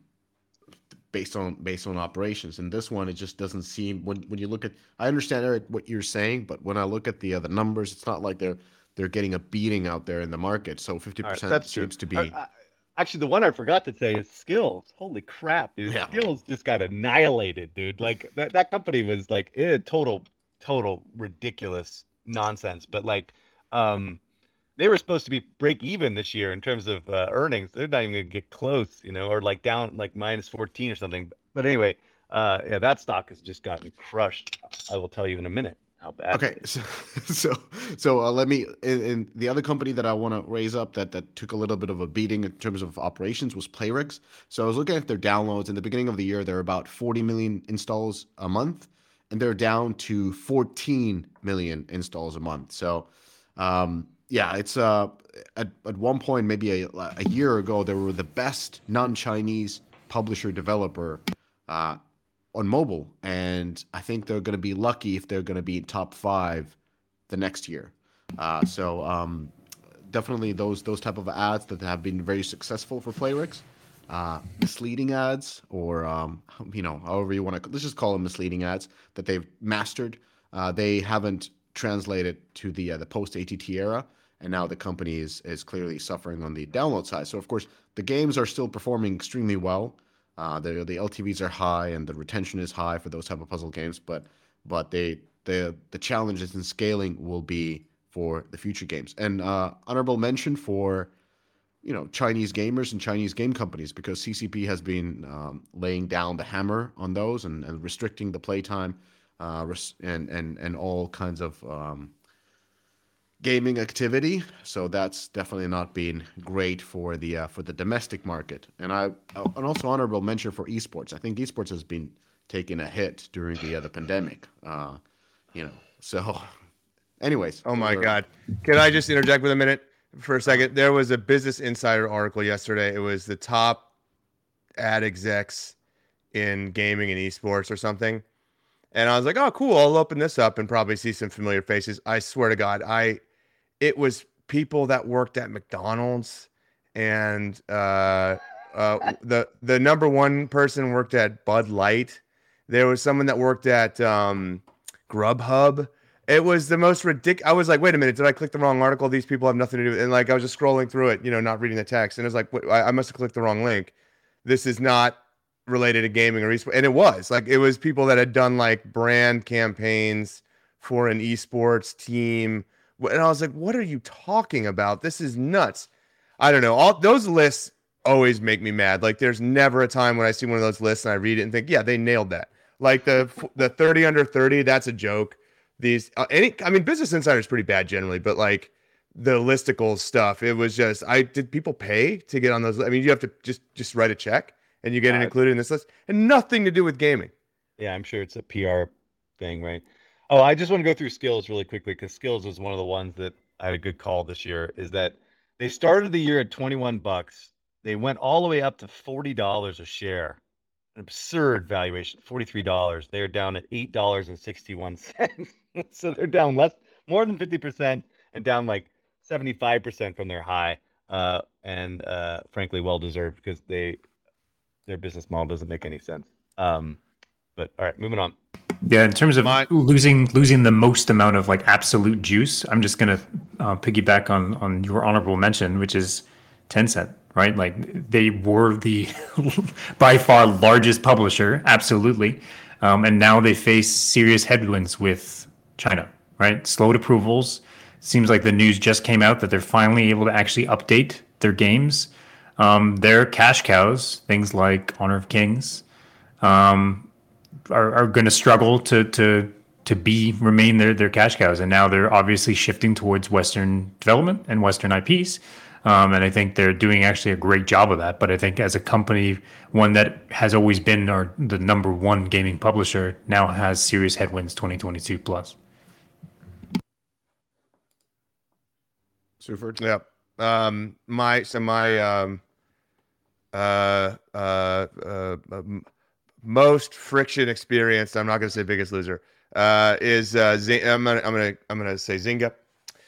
based on based on operations. And this one, it just doesn't seem when when you look at. I understand Eric what you're saying, but when I look at the uh, the numbers, it's not like they're they're getting a beating out there in the market. So fifty right, percent seems true. to be. I, Actually, the one I forgot to say is Skillz. Holy crap, dude! Yeah. Skillz just got annihilated, dude. Like that, that company was like eh, total, total ridiculous nonsense. But like, um, they were supposed to be break even this year in terms of uh, earnings. They're not even gonna get close, you know, or like down like minus fourteen or something. But anyway, uh, yeah, that stock has just gotten crushed. I will tell you in a minute how bad. Okay, so so, so uh, let me. And the other company that I want to raise up that that took a little bit of a beating in terms of operations was Playrix. So I was looking at their downloads in the beginning of the year. They're about 40 million installs a month, and they're down to 14 million installs a month. So, um, yeah, it's uh at at one point maybe a a year ago they were the best non-Chinese publisher developer. Uh, on mobile, and I think they're going to be lucky if they're going to be top five the next year. Uh, so um, definitely those those type of ads that have been very successful for Playrix, uh, misleading ads or um, you know however you want to let's just call them misleading ads that they've mastered. Uh, they haven't translated to the uh, the post ATT era, and now the company is is clearly suffering on the download side. So of course the games are still performing extremely well. Uh, the the LTVs are high and the retention is high for those type of puzzle games, but but they the the challenges in scaling will be for the future games. And uh, honorable mention for you know Chinese gamers and Chinese game companies because CCP has been um, laying down the hammer on those and, and restricting the playtime uh, and and and all kinds of um, gaming activity. So that's definitely not been great for the uh, for the domestic market. And I and also honorable mention for esports. I think esports has been taking a hit during the uh, the pandemic. Uh, you know, so anyways. Oh my God! Can I just interject with a minute for a second? There was a Business Insider article yesterday. It was the top ad execs in gaming and esports or something. And I was like, oh, cool. I'll open this up and probably see some familiar faces. I swear to God, I it was people that worked at McDonald's and uh, uh, the the number one person worked at Bud Light. There was someone that worked at um, Grubhub. It was the most ridiculous. I was like, wait a minute, did I click the wrong article? These people have nothing to do with. And like, I was just scrolling through it, you know, not reading the text. And it was like, I, I must have clicked the wrong link. This is not related to gaming or esports. And it was like, it was people that had done like brand campaigns for an esports team. And I was like, what are you talking about? This is nuts. I don't know. All those lists always make me mad. Like, there's never a time when I see one of those lists and I read it and think, yeah, they nailed that. Like the the 30 under 30, that's a joke these uh, any i mean business insider is pretty bad generally but like the listicle stuff it was just i did people pay to get on those i mean you have to just just write a check and you get it included in this list and nothing to do with gaming yeah i'm sure it's a pr thing right oh i just want to go through Skillz really quickly because Skillz was one of the ones that i had a good call this year is that they started the year at 21 bucks they went all the way up to $40 a share an absurd valuation $43 they're down at $8.61 so they're down less, more than 50% and down like 75% from their high. Uh, and uh, frankly, well deserved because they their business model doesn't make any sense. Um, but all right, moving on. Yeah, in terms of My- losing losing the most amount of like absolute juice, I'm just gonna uh, piggyback on on your honorable mention, which is Tencent. Right, like they were the by far largest publisher, absolutely, um, and now they face serious headwinds with China, right? Slowed approvals. Seems like the news just came out that they're finally able to actually update their games. Um, their cash cows, things like Honor of Kings, um, are, are going to struggle to to to be remain their their cash cows, and now they're obviously shifting towards Western development and Western IPs. Um, and I think they're doing actually a great job of that. But I think as a company, one that has always been our the number one gaming publisher, now has serious headwinds 2022 plus. Super. Yep. Um, my so my um, uh, uh, uh, most friction experience. I'm not going to say biggest loser. Uh, is uh, Z- I'm gonna I'm gonna I'm gonna say Zynga.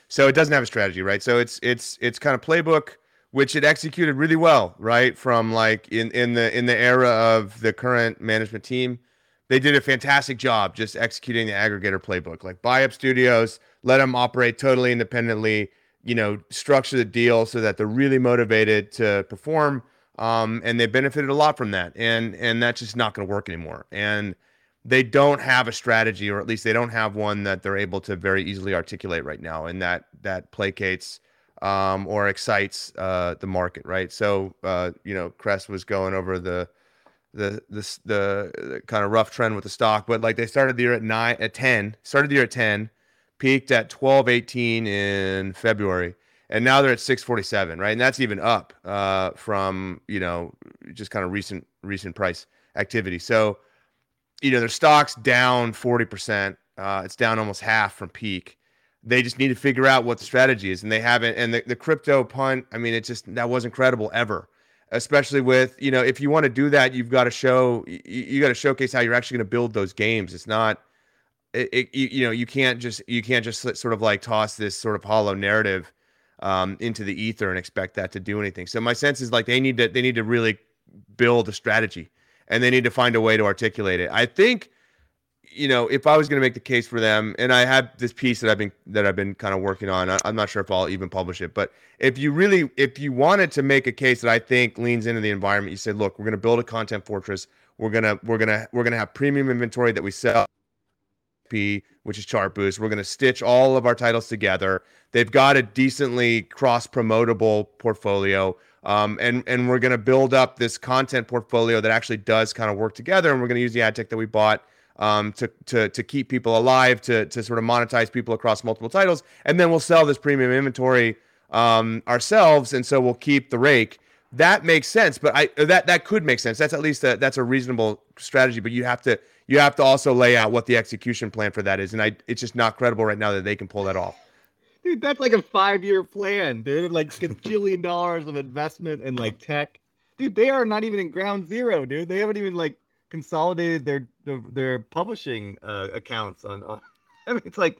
So it doesn't have a strategy, right? So it's it's it's kind of playbook which it executed really well, right? From like in in the in the era of the current management team, they did a fantastic job just executing the aggregator playbook. Like buy up studios, let them operate totally independently you know, structure the deal so that they're really motivated to perform. Um, and they benefited a lot from that. And and that's just not going to work anymore. And they don't have a strategy, or at least they don't have one that they're able to very easily articulate right now, and that that placates um, or excites uh, the market, right? So uh, you know, Kress was going over the the the the, kind of rough trend with the stock, but like they started the year at nine at ten, started the year at ten peaked at 1218 in February and now they're at 647 right? And that's even up uh, from you know just kind of recent recent price activity. So you know their stocks down 40% uh, it's down almost half from peak. They just need to figure out what the strategy is and they haven't and the, the crypto punt i mean it just that wasn't credible ever. Especially with you know if you want to do that you've got to show you, you got to showcase how you're actually going to build those games. It's not it, it, you, you know you can't just you can't just sort of like toss this sort of hollow narrative um, into the ether and expect that to do anything. So my sense is like they need to they need to really build a strategy and they need to find a way to articulate it. I think you know if I was going to make the case for them, and I have this piece that I've been that I've been kind of working on. I, I'm not sure if I'll even publish it, but if you really if you wanted to make a case that I think leans into the environment, you said, look, we're going to build a content fortress. We're gonna we're gonna we're gonna have premium inventory that we sell which is Chartboost. We're going to stitch all of our titles together. They've got a decently cross promotable portfolio. Um, and and we're going to build up this content portfolio that actually does kind of work together. And we're going to use the ad tech that we bought um, to to to keep people alive, to to sort of monetize people across multiple titles, and then we'll sell this premium inventory um, ourselves, and so we'll keep the rake. That makes sense, but I that that could make sense. That's at least a, that's a reasonable strategy. But you have to you have to also lay out what the execution plan for that is. And I, it's just not credible right now that they can pull that off. Dude, that's like a five year plan, dude. Like a billion dollars of investment in like tech. dude, they are not even in ground zero, dude. They haven't even like consolidated their their, their publishing uh, accounts on, on. I mean, it's like,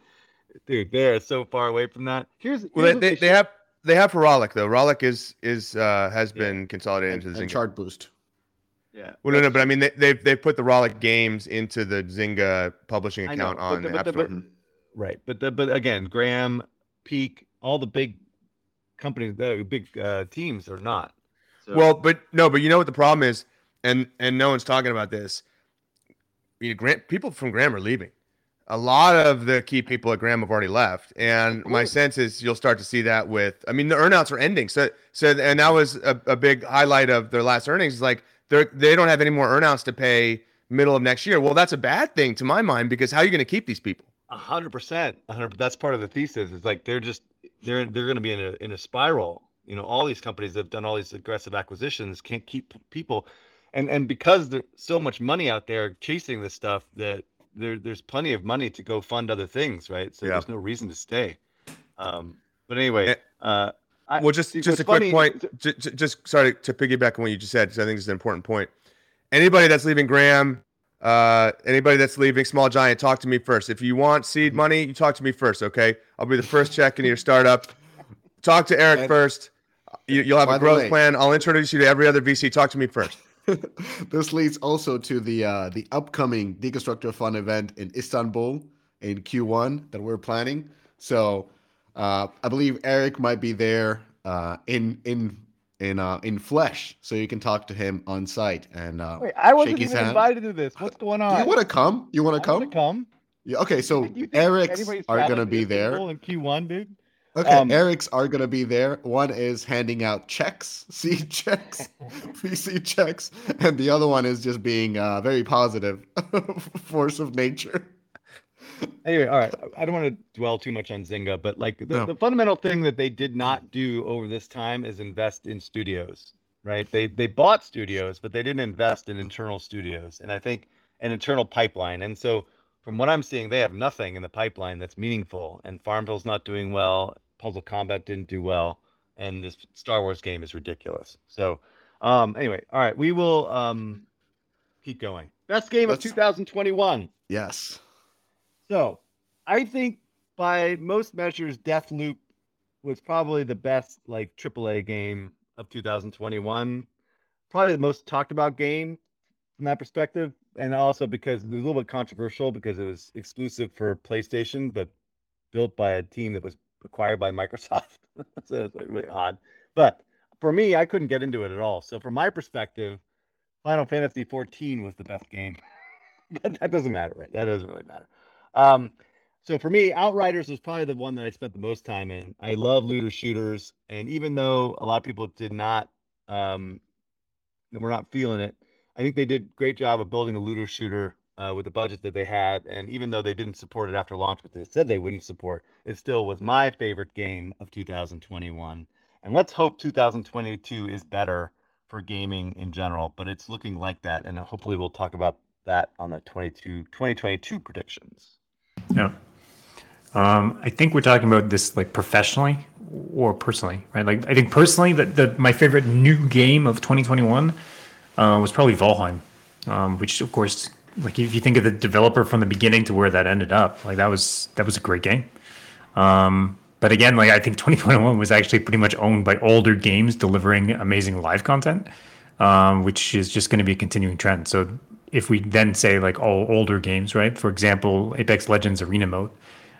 dude, they're so far away from that. Here's, here's well, they, they, they have they have for Rollic though. Rollic is is uh, has yeah. been consolidated and, into the Zynga. Chartboost. Yeah. Well, no, no, but I mean they, they've they've put the Rollic games into the Zynga publishing account know, on the, the App Store. But, right, but the, but again, Gram, Peak, all the big companies, the big uh, teams are not. So. Well, but no, but you know what the problem is, and and no one's talking about this. You know, Grant, people from Gram are leaving. A lot of the key people at Gram have already left, and my sense is you'll start to see that with. I mean, the earnouts are ending, so so, and that was a, a big highlight of their last earnings. Is like they they don't have any more earnouts to pay middle of next year. Well, that's a bad thing to my mind because how are you going to keep these people? A hundred percent, That's part of the thesis. It's like they're just they're they're going to be in a in a spiral. You know, all these companies that have done all these aggressive acquisitions can't keep people, and and because there's so much money out there chasing this stuff that there there's plenty of money to go fund other things, right? So yeah. there's no reason to stay. Um, but anyway, uh, I, well, just just a funny, quick point. Just, just, sorry to piggyback on what you just said, because I think it's an important point. Anybody that's leaving Gram, uh, anybody that's leaving Small Giant, talk to me first. If you want seed money, you talk to me first, okay? I'll be the first check in your startup. Talk to Eric and, first. You, will have a growth way, plan. I'll introduce you to every other VC. Talk to me first. this leads also to the uh, the upcoming Deconstructor of Fun event in Istanbul in Q1 that we're planning. So uh, I believe Eric might be there uh, in in in uh, in flesh, so you can talk to him on site and uh, Wait, I wasn't even hand. invited to this. What's going on? Do you want to come? You want to come? come? Yeah. Okay. So Eric's are gonna be there in Q1, dude. Okay, um, Eric's are gonna be there. One is handing out checks, seed checks, VC checks, and the other one is just being a uh, very positive force of nature anyway, all right. I don't want to dwell too much on Zynga, but like the, no. the fundamental thing that they did not do over this time is invest in studios, right? They they bought studios, but they didn't invest in internal studios, and I think an internal pipeline. And so, from what I'm seeing, they have nothing in the pipeline that's meaningful. And Farmville's not doing well. Puzzle Combat didn't do well, and this Star Wars game is ridiculous. So, um, anyway, all right, we will um keep going. Best game Let's... of 2021. Yes. So I think by most measures, Deathloop was probably the best like AAA game of 2021. Probably the most talked about game from that perspective. And also because it was a little bit controversial because it was exclusive for PlayStation, but built by a team that was acquired by Microsoft. so it's like really odd. But for me, I couldn't get into it at all. So from my perspective, Final Fantasy 14 was the best game. but that doesn't matter, right? That doesn't really matter. Um, so for me, Outriders was probably the one that I spent the most time in. I love looter shooters, and even though a lot of people did not, um, were not feeling it, I think they did great job of building a looter shooter uh, with the budget that they had. And even though they didn't support it after launch, but they said they wouldn't support, it still was my favorite game of 2021. And let's hope 2022 is better for gaming in general, but it's looking like that. And hopefully we'll talk about that on the 22, 2022 predictions. Yeah. Um, I think we're talking about this like professionally or personally, right? Like I think personally that the my favorite new game of 2021 uh, was probably Valheim, um, which of course, like if you think of the developer from the beginning to where that ended up, like that was that was a great game. Um, but again, like I think 2021 was actually pretty much owned by older games delivering amazing live content, um, which is just going to be a continuing trend. So if we then say like all older games, right? For example, Apex Legends Arena Mode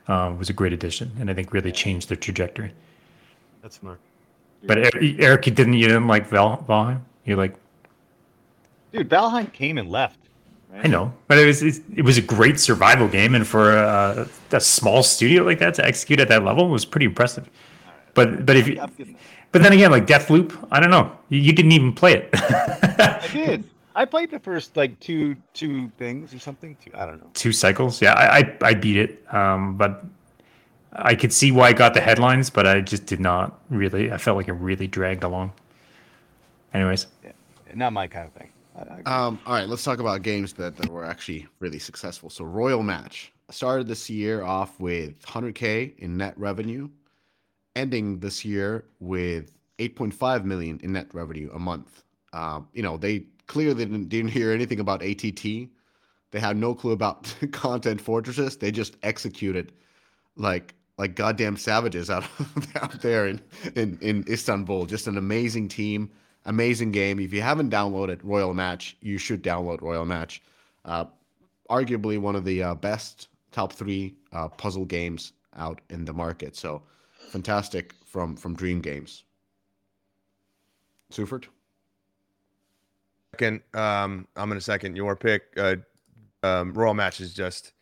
uh, was a great addition, and I think really changed their trajectory. That's smart. But Eric, you didn't you didn't like Val Valheim? You're like? Dude, Valheim came and left. Right? I know, but it was it was a great survival game, and for a, a, small studio like that to execute at that level was pretty impressive. But but if you, but then again, like Deathloop, I don't know, you, you didn't even play it. I did. I played the first like two two things or something. Two, I don't know. Two cycles. Yeah, I I, I beat it. Um, but I could see why I got the headlines, but I just did not really. I felt like it really dragged along. Anyways. Yeah, not my kind of thing. um, all right, let's talk about games that, that were actually really successful. So Royal Match started this year off with 100k in net revenue, ending this year with 8.5 million in net revenue a month. Uh, you know, they clearly didn't, didn't hear anything about ATT. They had no clue about content fortresses. They just executed like like goddamn savages out, out there in, in in Istanbul. Just an amazing team, amazing game. If you haven't downloaded Royal Match, you should download Royal Match. Uh, arguably one of the uh, best top three uh, puzzle games out in the market. So fantastic from from Dream Games. Seufert. Second, um, I'm to second your pick. Uh, um, Royal Match is just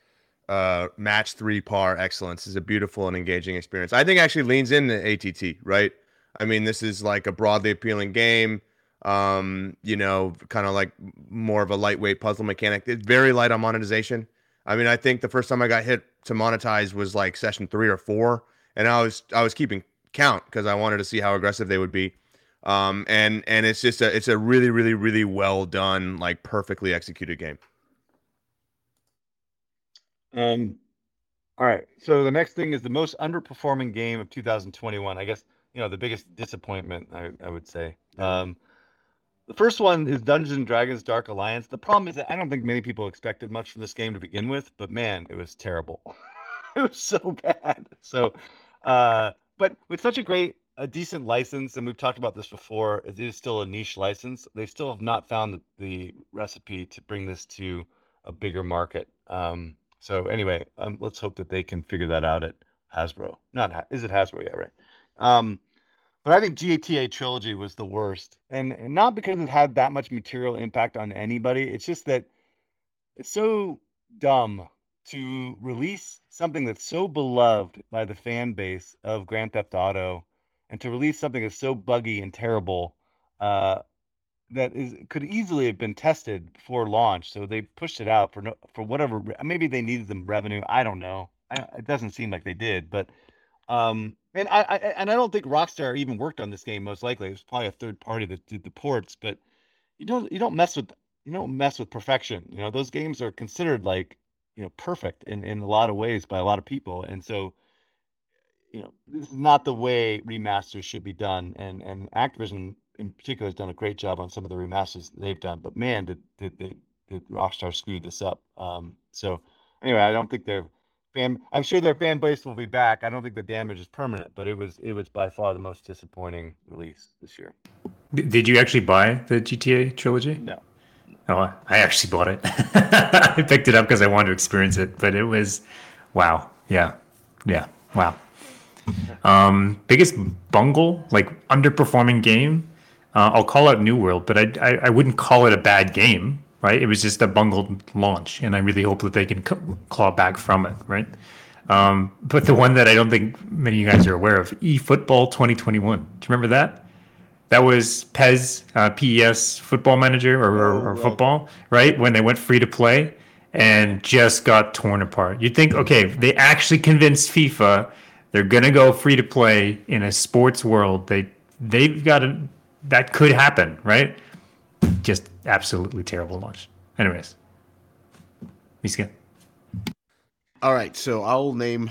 uh, match three par excellence. is a beautiful and engaging experience. I think actually leans into ATT, right? I mean, this is like a broadly appealing game. Um, you know, kind of like more of a lightweight puzzle mechanic. It's very light on monetization. I mean, I think the first time I got hit to monetize was like session three or four, and I was I was keeping count because I wanted to see how aggressive they would be. Um, and and it's just a it's a really really really well done like perfectly executed game. Um, all right. So the next thing is the most underperforming game of 2021. I guess you know the biggest disappointment. I, I would say. Um, the first one is Dungeons and Dragons: Dark Alliance. The problem is that I don't think many people expected much from this game to begin with, but man, it was terrible. it was so bad. So, uh, but with such a great, a decent license, and we've talked about this before, it is still a niche license. They still have not found the, recipe to bring this to a bigger market. Um, so anyway, um, let's hope that they can figure that out at Hasbro. Not is it Hasbro? Yeah, right. Um, but I think GTA Trilogy was the worst, and, and not because it had that much material impact on anybody. It's just that it's so dumb to release something that's so beloved by the fan base of Grand Theft Auto, and to release something that's so buggy and terrible uh, that is could easily have been tested before launch. So they pushed it out for no for whatever. Maybe they needed the revenue. I don't know. I, it doesn't seem like they did, but um, and I, I and I don't think Rockstar even worked on this game. Most likely, it was probably a third party that did the ports. But you don't you don't mess with you don't mess with perfection. You know those games are considered like you know perfect in in a lot of ways by a lot of people, and so you know this is not the way remasters should be done. And and Activision in particular has done a great job on some of the remasters they've done. But man, did did, did, did Rockstar screw this up? Um, so anyway, I don't think they're fan. I'm sure their fan base will be back. I don't think the damage is permanent, but it was it was by far the most disappointing release this year. Did you actually buy the GTA trilogy? No. Oh, I actually bought it. I picked it up because I wanted to experience it, but it was, wow, yeah, yeah, wow. Um, biggest bungle, like underperforming game. Uh, I'll call out New World, but I, I, I wouldn't call it a bad game, right? It was just a bungled launch, and I really hope that they can claw back from it, right? Um, but the one that I don't think many of you guys are aware of, eFootball 2021. Do you remember that? That was PES, uh, PES Football Manager or, or, or football, right? When they went free to play and just got torn apart. You'd think, okay, they actually convinced FIFA they're gonna go free to play in a sports world. They they've got a that could happen, right? Just absolutely terrible launch. Anyways, Miska. All right, so I'll name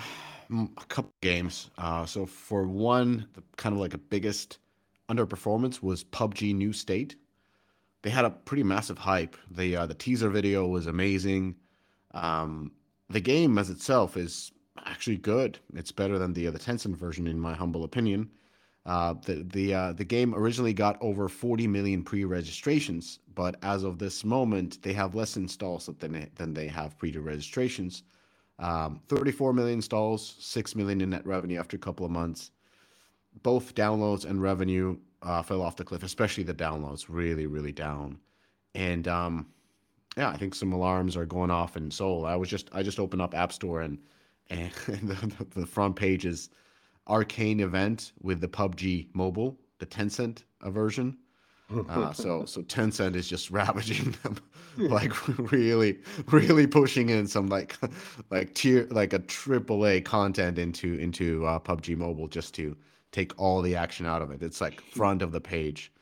a couple games. Uh, so for one, the kind of like a biggest underperformance was PUBG New State. They had a pretty massive hype. The uh, the teaser video was amazing. Um, the game as itself is actually good. It's better than the uh, the Tencent version, in my humble opinion. Uh, the the uh, the game originally got over 40 million pre-registrations, but as of this moment, they have less installs than than they have pre-registrations. Um, 34 million installs, six million in net revenue after a couple of months. Both downloads and revenue uh, fell off the cliff, especially the downloads, really really down. And um, yeah, I think some alarms are going off in Seoul. I was just I just opened up App Store and and the, the front page is arcane event with the PUBG mobile, the Tencent version. Uh, so so Tencent is just ravaging them, like really really pushing in some like like tier like a triple A content into into uh, PUBG Mobile just to take all the action out of it. It's like front of the page.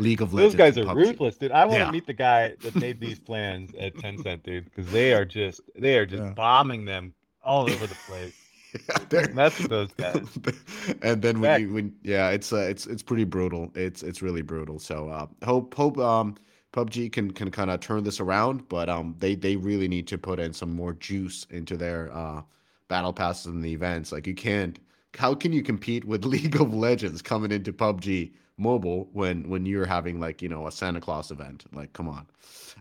League of Legends. Those guys are PUBG. ruthless, dude. I want yeah. to meet the guy that made these plans at Tencent, dude, because they are just they are just yeah. bombing them all over the place. yeah, with those guys. and then when, you, when yeah, it's uh, it's it's pretty brutal. It's it's really brutal. So uh, hope hope um PUBG can can kind of turn this around, but um they they really need to put in some more juice into their uh battle passes and the events. Like you can't how can you compete with League of Legends coming into PUBG mobile when when you're having like, you know, a Santa Claus event? Like come on.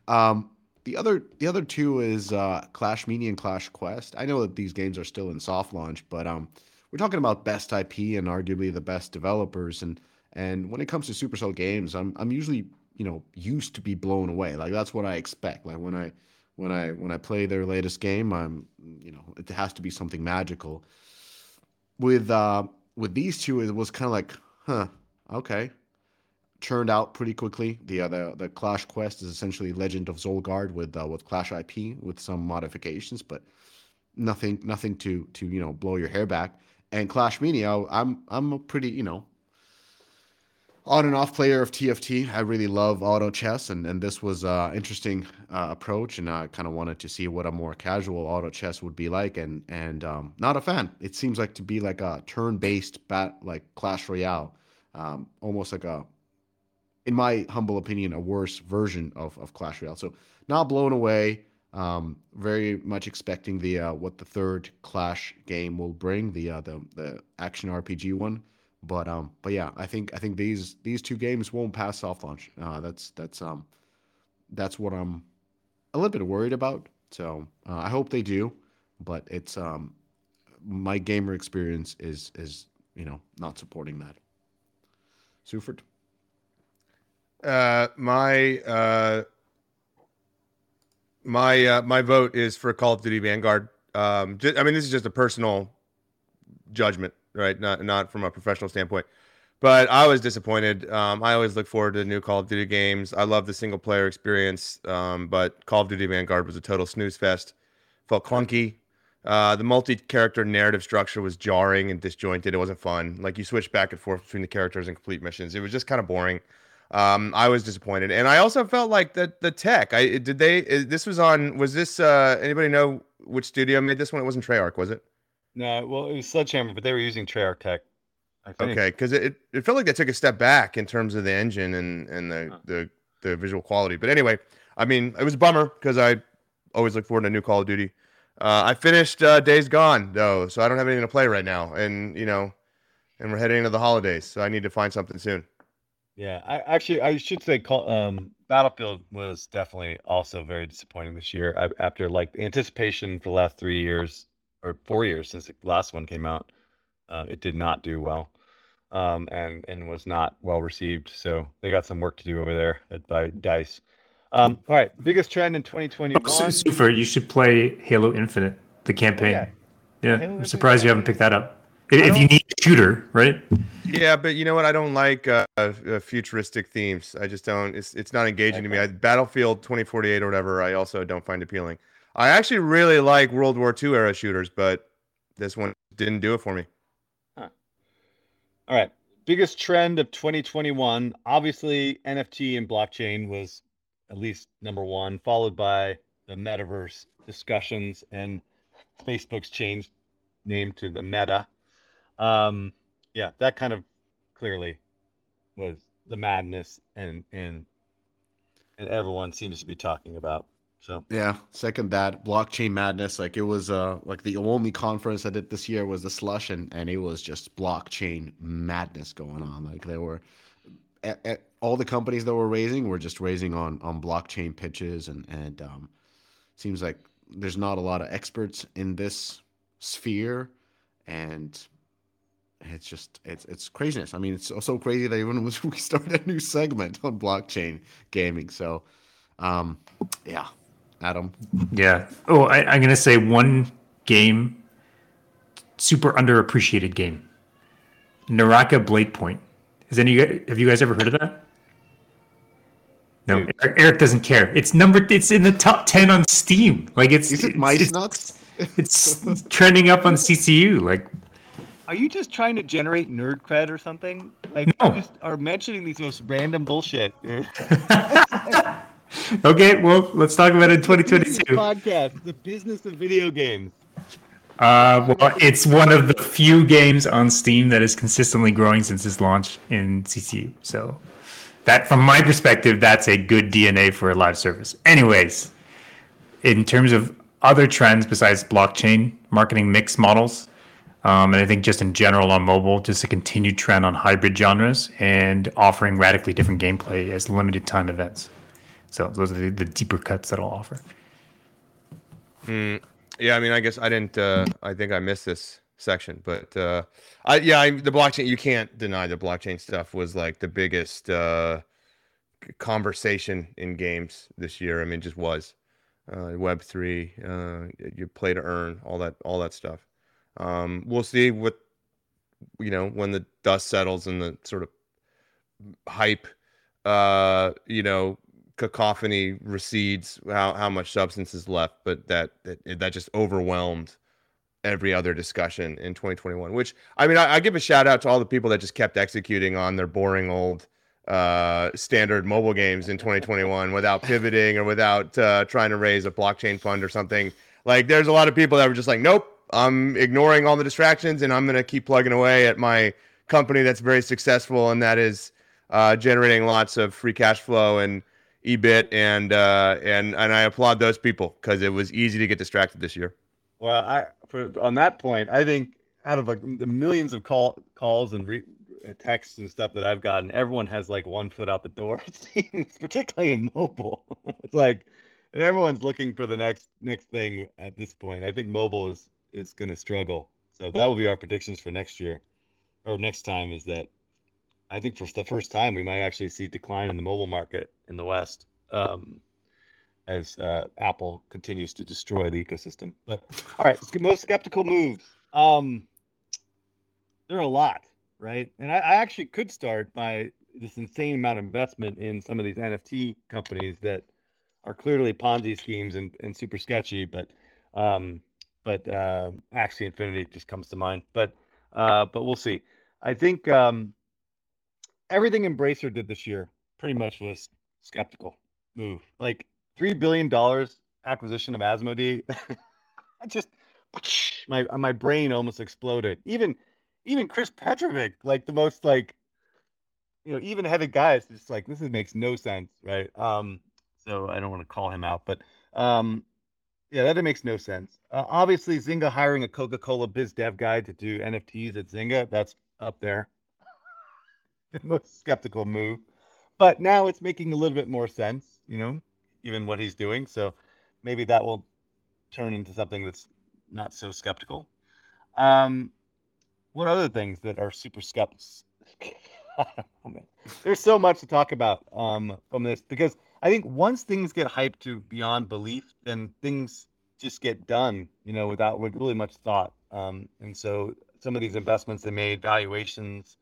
Um the other the other two is uh, Clash Mini and Clash Quest. I know that these games are still in soft launch, but um, we're talking about best IP and arguably the best developers. And and when it comes to Supercell games, I'm I'm usually you know used to be blown away. Like that's what I expect. Like when I when I when I play their latest game, I'm you know it has to be something magical. With uh with these two, it was kind of like, huh, okay, churned out pretty quickly. The uh, the, the Clash Quest is essentially Legend of Solgard with uh, with Clash IP with some modifications, but nothing nothing to to you know blow your hair back. And Clash Mini, I'm I'm a pretty you know on and off player of TFT. I really love auto chess, and and this was uh interesting uh, approach, and I kind of wanted to see what a more casual auto chess would be like, and and um, not a fan. It seems like to be like a turn based bat like Clash Royale, um, almost like a in my humble opinion, a worse version of, of Clash Royale. So not blown away. Um, very much expecting the uh, what the third Clash game will bring, the uh, the the action RPG one. But um, but yeah, I think I think these these two games won't pass soft launch. Uh, that's that's um, that's what I'm a little bit worried about. So uh, I hope they do, but it's um, my gamer experience is is you know not supporting that. Seufert. Uh, my uh, my uh, my vote is for Call of Duty Vanguard. Um, just, I mean, this is just a personal judgment, right? Not not from a professional standpoint. But I was disappointed. Um, I always look forward to new Call of Duty games. I love the single player experience, um, but Call of Duty Vanguard was a total snooze fest. Felt clunky. Uh, the multi-character narrative structure was jarring and disjointed. It wasn't fun. Like you switch back and forth between the characters and complete missions. It was just kind of boring um, I was disappointed, and I also felt like the the tech. I did they. This was on. Was this? Uh, anybody know which studio made this one? It wasn't Treyarch, was it? No, well, it was Sledgehammer, but they were using Treyarch tech. Okay, because it, it felt like they took a step back in terms of the engine and and the huh. the the visual quality. But anyway, I mean, it was a bummer because I always look forward to a new Call of Duty. Uh, I finished uh, Days Gone though, so I don't have anything to play right now, and you know, and we're heading into the holidays, so I need to find something soon. Yeah, I actually I should say um, Battlefield was definitely also very disappointing this year. I, after like anticipation for the last three years or four years since the last one came out, uh, it did not do well, um, and and was not well received. So they got some work to do over there at, by Dice. Um, all right, biggest trend in 2021. Oh, super, you should play Halo Infinite, the campaign. yeah, yeah I'm surprised you haven't picked that up. If you need a shooter, right? Yeah, but you know what? I don't like uh, uh, futuristic themes. I just don't. It's it's not engaging okay. to me. I, Battlefield 2048 or whatever. I also don't find appealing. I actually really like World War II era shooters, but this one didn't do it for me. Huh. All right. Biggest trend of 2021. Obviously, NFT and blockchain was at least number one, followed by the metaverse discussions and Facebook's changed name to the Meta. Um, yeah, that kind of clearly was the madness and and and everyone seems to be talking about. So yeah, second that blockchain madness. Like it was uh like the only conference I did this year was the slush, and and it was just blockchain madness going on. Like there were at, at all the companies that were raising were just raising on on blockchain pitches, and and um, seems like there's not a lot of experts in this sphere, and it's just it's it's craziness. I mean, it's so crazy that even we started a new segment on blockchain gaming. So, um, yeah, Adam. Yeah. Oh, I, I'm gonna say one game, super underappreciated game. Naraka Blade Point. Has any have you guys ever heard of that? No, Eric, Eric, doesn't care. It's number. It's in the top ten on Steam. Like it's. Is it mice nuts? It's trending up on CCU. Like are you just trying to generate nerd cred or something? Like no. you just are mentioning these most random bullshit. okay, well, let's talk about it in 2022. Podcast, the business of video games. Uh, well, it's one of the few games on Steam that is consistently growing since its launch in CCU. So, that, from my perspective, that's a good DNA for a live service. Anyways, in terms of other trends besides blockchain marketing mix models, um, and I think just in general on mobile, just a continued trend on hybrid genres and offering radically different gameplay as limited time events. So those are the, the deeper cuts that I'll offer. Mm, yeah, I mean, I guess I didn't. Uh, I think I missed this section, but uh, I yeah, I, the blockchain. You can't deny the blockchain stuff was like the biggest uh, conversation in games this year. I mean, just was uh, Web three, uh, you play to earn, all that, all that stuff. Um, we'll see what you know when the dust settles and the sort of hype, uh, you know, cacophony recedes, how how much substance is left. But that that that just overwhelmed every other discussion in 2021. Which I mean, I, I give a shout out to all the people that just kept executing on their boring old uh, standard mobile games in 2021 without pivoting or without uh, trying to raise a blockchain fund or something. Like, there's a lot of people that were just like, nope, I'm ignoring all the distractions and I'm going to keep plugging away at my company that's very successful and that is uh, generating lots of free cash flow and EBIT. And uh, and and I applaud those people because it was easy to get distracted this year. Well, I for, on that point, I think out of like the millions of call calls and re, uh, texts and stuff that I've gotten, everyone has like one foot out the door. It seems, particularly in mobile. it's like everyone's looking for the next next thing at this point. I think mobile is is going to struggle. So that will be our predictions for next year or next time. Is that I think for the first time we might actually see decline in the mobile market in the West. Um, as uh, Apple continues to destroy the ecosystem. But all right, most skeptical moves. Um, there are a lot right? And I, I actually could start by this insane amount of investment in some of these NFT companies that are clearly Ponzi schemes and, and super sketchy, but um, but uh, Axie Infinity just comes to mind. But uh, but we'll see. I think um, everything Embracer did this year pretty much was skeptical move. Like three billion dollars acquisition of Asmodee. I just my my brain almost exploded. Even even Chris Petrovic, like the most like you know, even headed guys, just like this is, makes no sense, right? Um, so I don't want to call him out, but um, yeah, that makes no sense. Uh, obviously, Zynga hiring a Coca Cola biz dev guy to do NFTs at Zynga, that's up there. the most skeptical move, but now it's making a little bit more sense, you know, even what he's doing. So maybe that will turn into something that's not so skeptical. Um, what other things that are super skeptical? There's so much to talk about um, from this because I think once things get hyped to beyond belief, then things just get done, you know, without with really much thought. Um, and so some of these investments they made, valuations,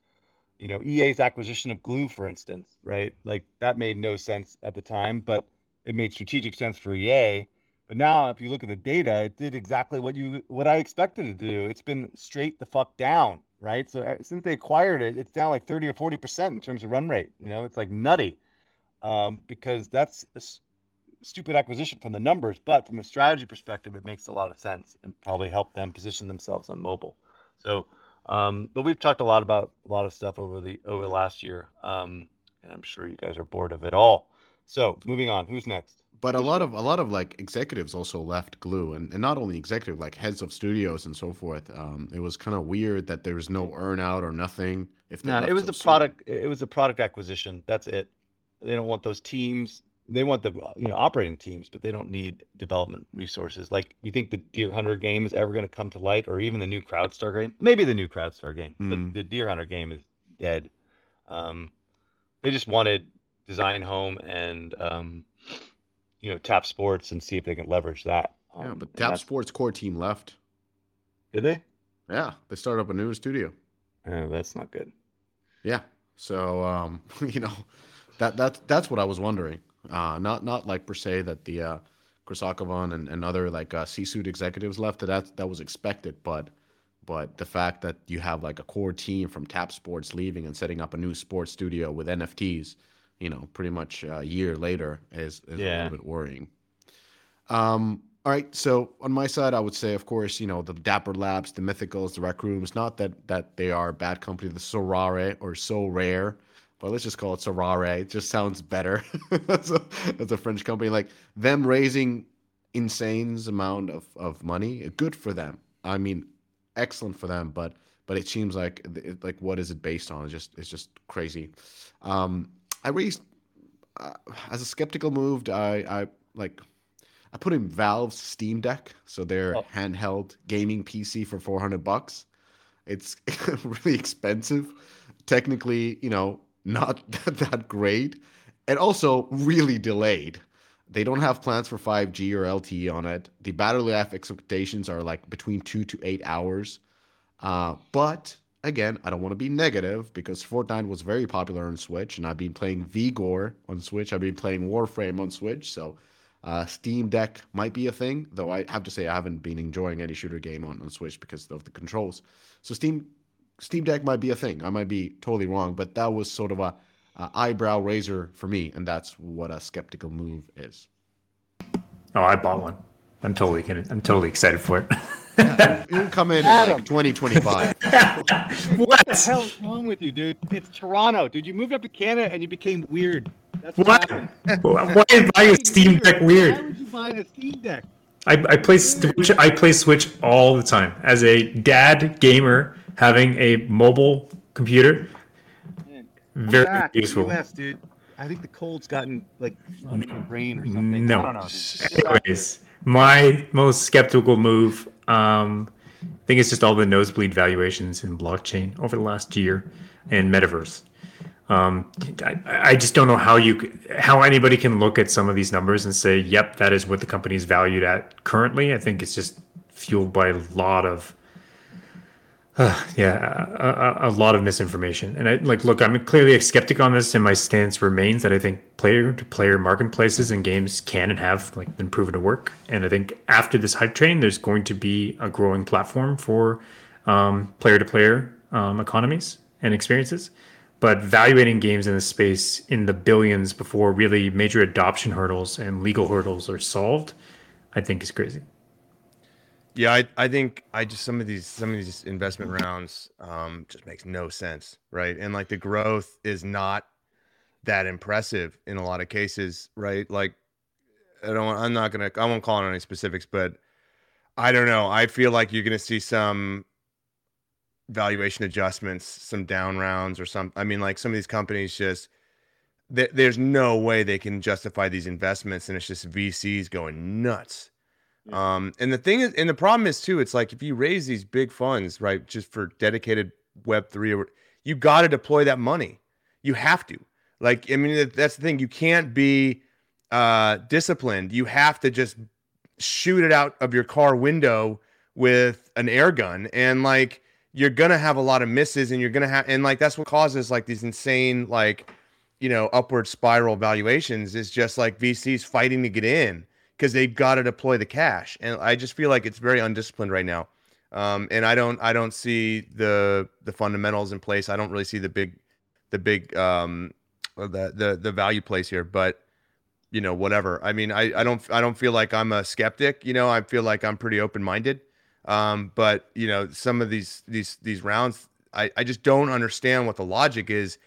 you know, EA's acquisition of Glu, for instance, right? Like that made no sense at the time, but it made strategic sense for EA. But now, if you look at the data, it did exactly what you what I expected it to do. It's been straight the fuck down, right? So uh, since they acquired it, it's down like thirty or forty percent in terms of run rate. You know, it's like nutty, um, because that's a s- stupid acquisition from the numbers, but from a strategy perspective, it makes a lot of sense and probably help them position themselves on mobile. So, um, but we've talked a lot about a lot of stuff over the over the last year, um, and I'm sure you guys are bored of it all. So, moving on. Who's next? but a lot of a lot of like executives also left Glu, and, and not only executive, like heads of studios and so forth. Um, it was kind of weird that there was no earnout or nothing. If no, it was so a product. It was a product acquisition. That's it. They don't want those teams. They want the you know operating teams, but they don't need development resources. Like you think the Deer Hunter game is ever going to come to light, or even the new CrowdStar game? Maybe the new CrowdStar game, mm. but the Deer Hunter game is dead. Um, they just wanted Design Home and um, you know Tap Sports and see if they can leverage that. Um, yeah, but Tap Sports core team left. Did they? Yeah, they started up a new studio. Oh, that's not good. Yeah. So um, you know, that that's that's what I was wondering. Uh, not not like per se that the uh, Chris Akhavan and, and other like uh, C-suite executives left. That that was expected, but but the fact that you have like a core team from Tap Sports leaving and setting up a new sports studio with NFTs you know, pretty much a year later is, is yeah. a little bit worrying. Um, all right. So on my side, I would say, of course, you know the Dapper Labs, the Mythicals, the Rec Rooms. Not that that they are a bad company. The Sorare or Sorare, but let's just call it Sorare. It just sounds better as, a, a French company. Like them raising insane amount of, of money, good for them. I mean, excellent for them. But but it seems like like what is it based on? It's just it's just crazy. Um, I raised uh, as a skeptical move. I I like I put in Valve's Steam Deck, so their oh. handheld gaming PC for 400 bucks. It's really expensive. Technically, you know, not that great, and also really delayed. They don't have plans for 5G or LTE on it. The battery life expectations are like between two to eight hours. Uh, but again, I don't want to be negative because Fortnite was very popular on Switch, and I've been playing Vigor on Switch. I've been playing Warframe on Switch, so uh, Steam Deck might be a thing. Though I have to say I haven't been enjoying any shooter game on, on Switch because of the controls. So Steam Steam Deck might be a thing. I might be totally wrong, but that was sort of a, a eyebrow raiser for me, and that's what a skeptical move is. Oh, I bought one. I'm totally kidding. I'm totally excited for it. yeah, it'll come in Adam. like 2025. what the hell's wrong with you, dude? It's Toronto, dude. You moved up to Canada and you became weird. That's what? what? Why is buying a Steam Deck weird? Why would you buy a Steam Deck? I, I play Switch. I play Switch all the time. As a dad gamer, having a mobile computer, very back, useful. US, dude. I think the cold's gotten like rain or something. No. Anyways, my most skeptical move. Um, I think it's just all the nosebleed valuations in blockchain over the last year and metaverse. Um, I, I, just don't know how you how anybody can look at some of these numbers and say, "Yep, that is what the company is valued at currently." I think it's just fueled by a lot of uh, yeah, a, a, lot of misinformation. And I like, look, I'm clearly a skeptic on this, and my stance remains that I think player to player marketplaces and games can and have like been proven to work. And I think after this hype train, there's going to be a growing platform for player to player economies and experiences. But valuating games in this space in the billions before really major adoption hurdles and legal hurdles are solved, I think is crazy. Yeah, I, I think I just some of these some of these investment rounds um just makes no sense, right? And like the growth is not that impressive in a lot of cases, right? Like I don't I'm not gonna I won't call on any specifics, but I don't know. I feel like you're gonna see some valuation adjustments, some down rounds or some I mean like some of these companies just there's no way they can justify these investments and it's just VCs going nuts um, and the thing is, and the problem is too, it's like if you raise these big funds, right, just for dedicated Web three, you got to deploy that money. You have to. Like, I mean, that's the thing. You can't be uh, disciplined. You have to just shoot it out of your car window with an air gun, and like you're gonna have a lot of misses, and you're gonna have, and like that's what causes like these insane like you know upward spiral valuations is just like VCs fighting to get in because they've got to deploy the cash. And I just feel like it's very undisciplined right now. Um, and I don't I don't see the the fundamentals in place. I don't really see the big the big um, the the the value place here. But you know whatever. I mean I I don't I don't feel like I'm a skeptic. You know I feel like I'm pretty open minded. Um, but you know some of these these these rounds I I just don't understand what the logic is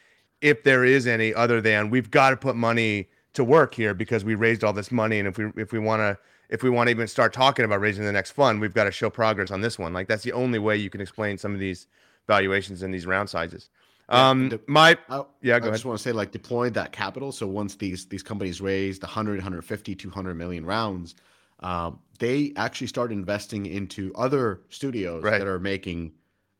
if there is any other than we've got to put money to work here because we raised all this money, and if we if we want to if we want to even start talking about raising the next fund, we've got to show progress on this one. Like that's the only way you can explain some of these valuations and these round sizes. Um, the, my I, yeah, I go I just want to say like deploy that capital. So once these these companies raised 100, 150, 200 million rounds, um, they actually start investing into other studios right. that are making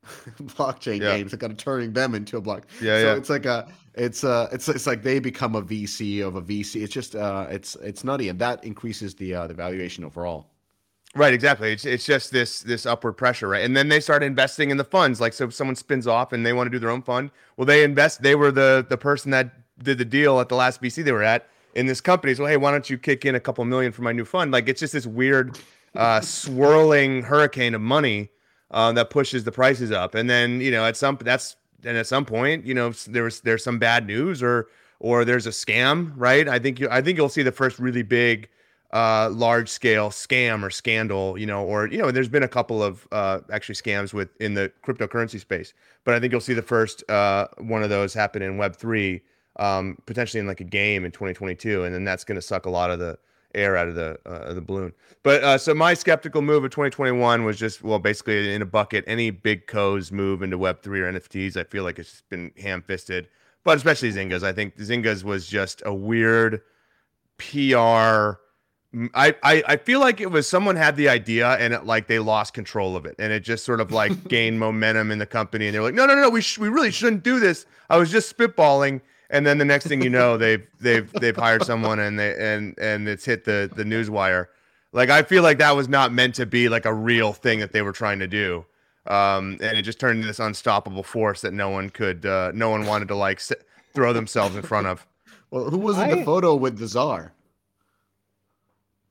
blockchain yeah. games and kind of turning them into a block. Yeah, so yeah. it's like a it's a it's it's like they become a VC of a VC. It's just uh it's it's nutty and that increases the uh the valuation overall. Right, exactly. It's it's just this this upward pressure, right? And then they start investing in the funds. Like so if someone spins off and they want to do their own fund, well they invest they were the the person that did the deal at the last VC they were at in this company. So hey, why don't you kick in a couple million for my new fund? Like it's just this weird uh swirling hurricane of money uh, that pushes the prices up. And then you know at some that's and at some point you know there's there's some bad news or or there's a scam, right? I think you I think you'll see the first really big uh, large scale scam or scandal, you know, or you know, there's been a couple of uh, actually scams with in the cryptocurrency space, but I think you'll see the first uh, one of those happen in Web three, um, potentially in like a game in 2022, and then that's going to suck a lot of the air out of the uh, the balloon. But uh, so my skeptical move of 2021 was just well, basically in a bucket. Any big co's move into Web three or NFTs, I feel like it's been ham fisted. But especially Zynga's, I think Zynga's was just a weird PR I, I, I feel like it was someone had the idea and it like they lost control of it and it just sort of like gained momentum in the company and they're like no no no we sh- we really shouldn't do this I was just spitballing and then the next thing you know they've they've they've hired someone and they and and it's hit the the news wire like I feel like that was not meant to be like a real thing that they were trying to do um, and it just turned into this unstoppable force that no one could uh, no one wanted to like sit, throw themselves in front of well who was in I... the photo with the czar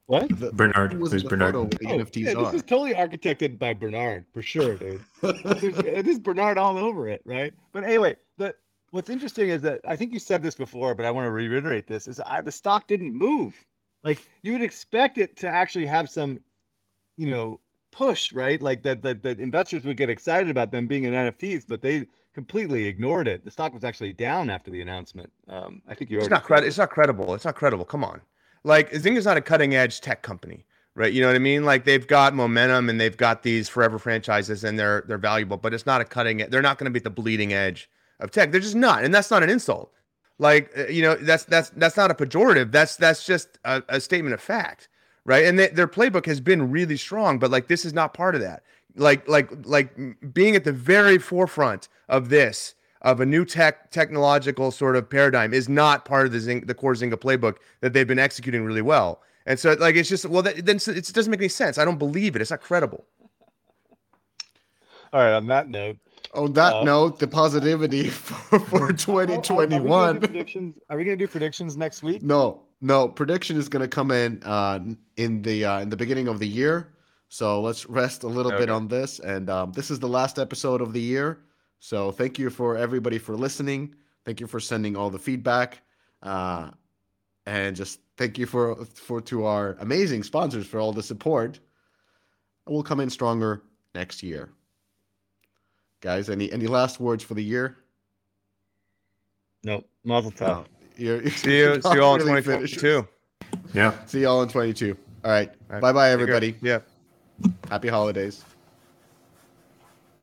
what? The, Bernard. Who's Bernard? Oh, yeah, this is totally architected by Bernard for sure, dude. it is Bernard all over it, right? But anyway, the what's interesting is that I think you said this before, but I want to reiterate this: is I, the stock didn't move. Like you would expect it to actually have some, you know, push, right? Like that that that investors would get excited about them being in NFTs, but they completely ignored it. The stock was actually down after the announcement. Um, I think you. It's not credible. It's not credible. It's not credible. Come on. Like Zynga's not a cutting edge tech company, right? You know what I mean? Like they've got momentum and they've got these forever franchises and they're they're valuable, but it's not a cutting. They're not going to be at the bleeding edge of tech. They're just not, and that's not an insult. Like uh, you know, that's that's that's not a pejorative. That's that's just a, a statement of fact, right? And they, their playbook has been really strong, but like this is not part of that. Like like like being at the very forefront of this of a new tech technological sort of paradigm is not part of the Zing, the core Zynga playbook that they've been executing really well. And so like it's just well that then it doesn't make any sense. I don't believe it. It's not credible. All right. On that note. On that uh, note, the positivity for, for 2021. Are, are, predictions? Are we going to do predictions next week? No, no. Prediction is going to come in uh, in the uh, in the beginning of the year. So let's rest a little okay. bit on this. And um, this is the last episode of the year. So thank you for everybody for listening. Thank you for sending all the feedback, uh, and just thank you for for to our amazing sponsors for all the support. We'll come in stronger next year, guys. Any any last words for the year? Nope. Mazel tov. Oh, no, you're, see you. See you all really in 2022. Yeah. See you all in 22. All right. All right. Bye bye, everybody. Yeah. Happy holidays.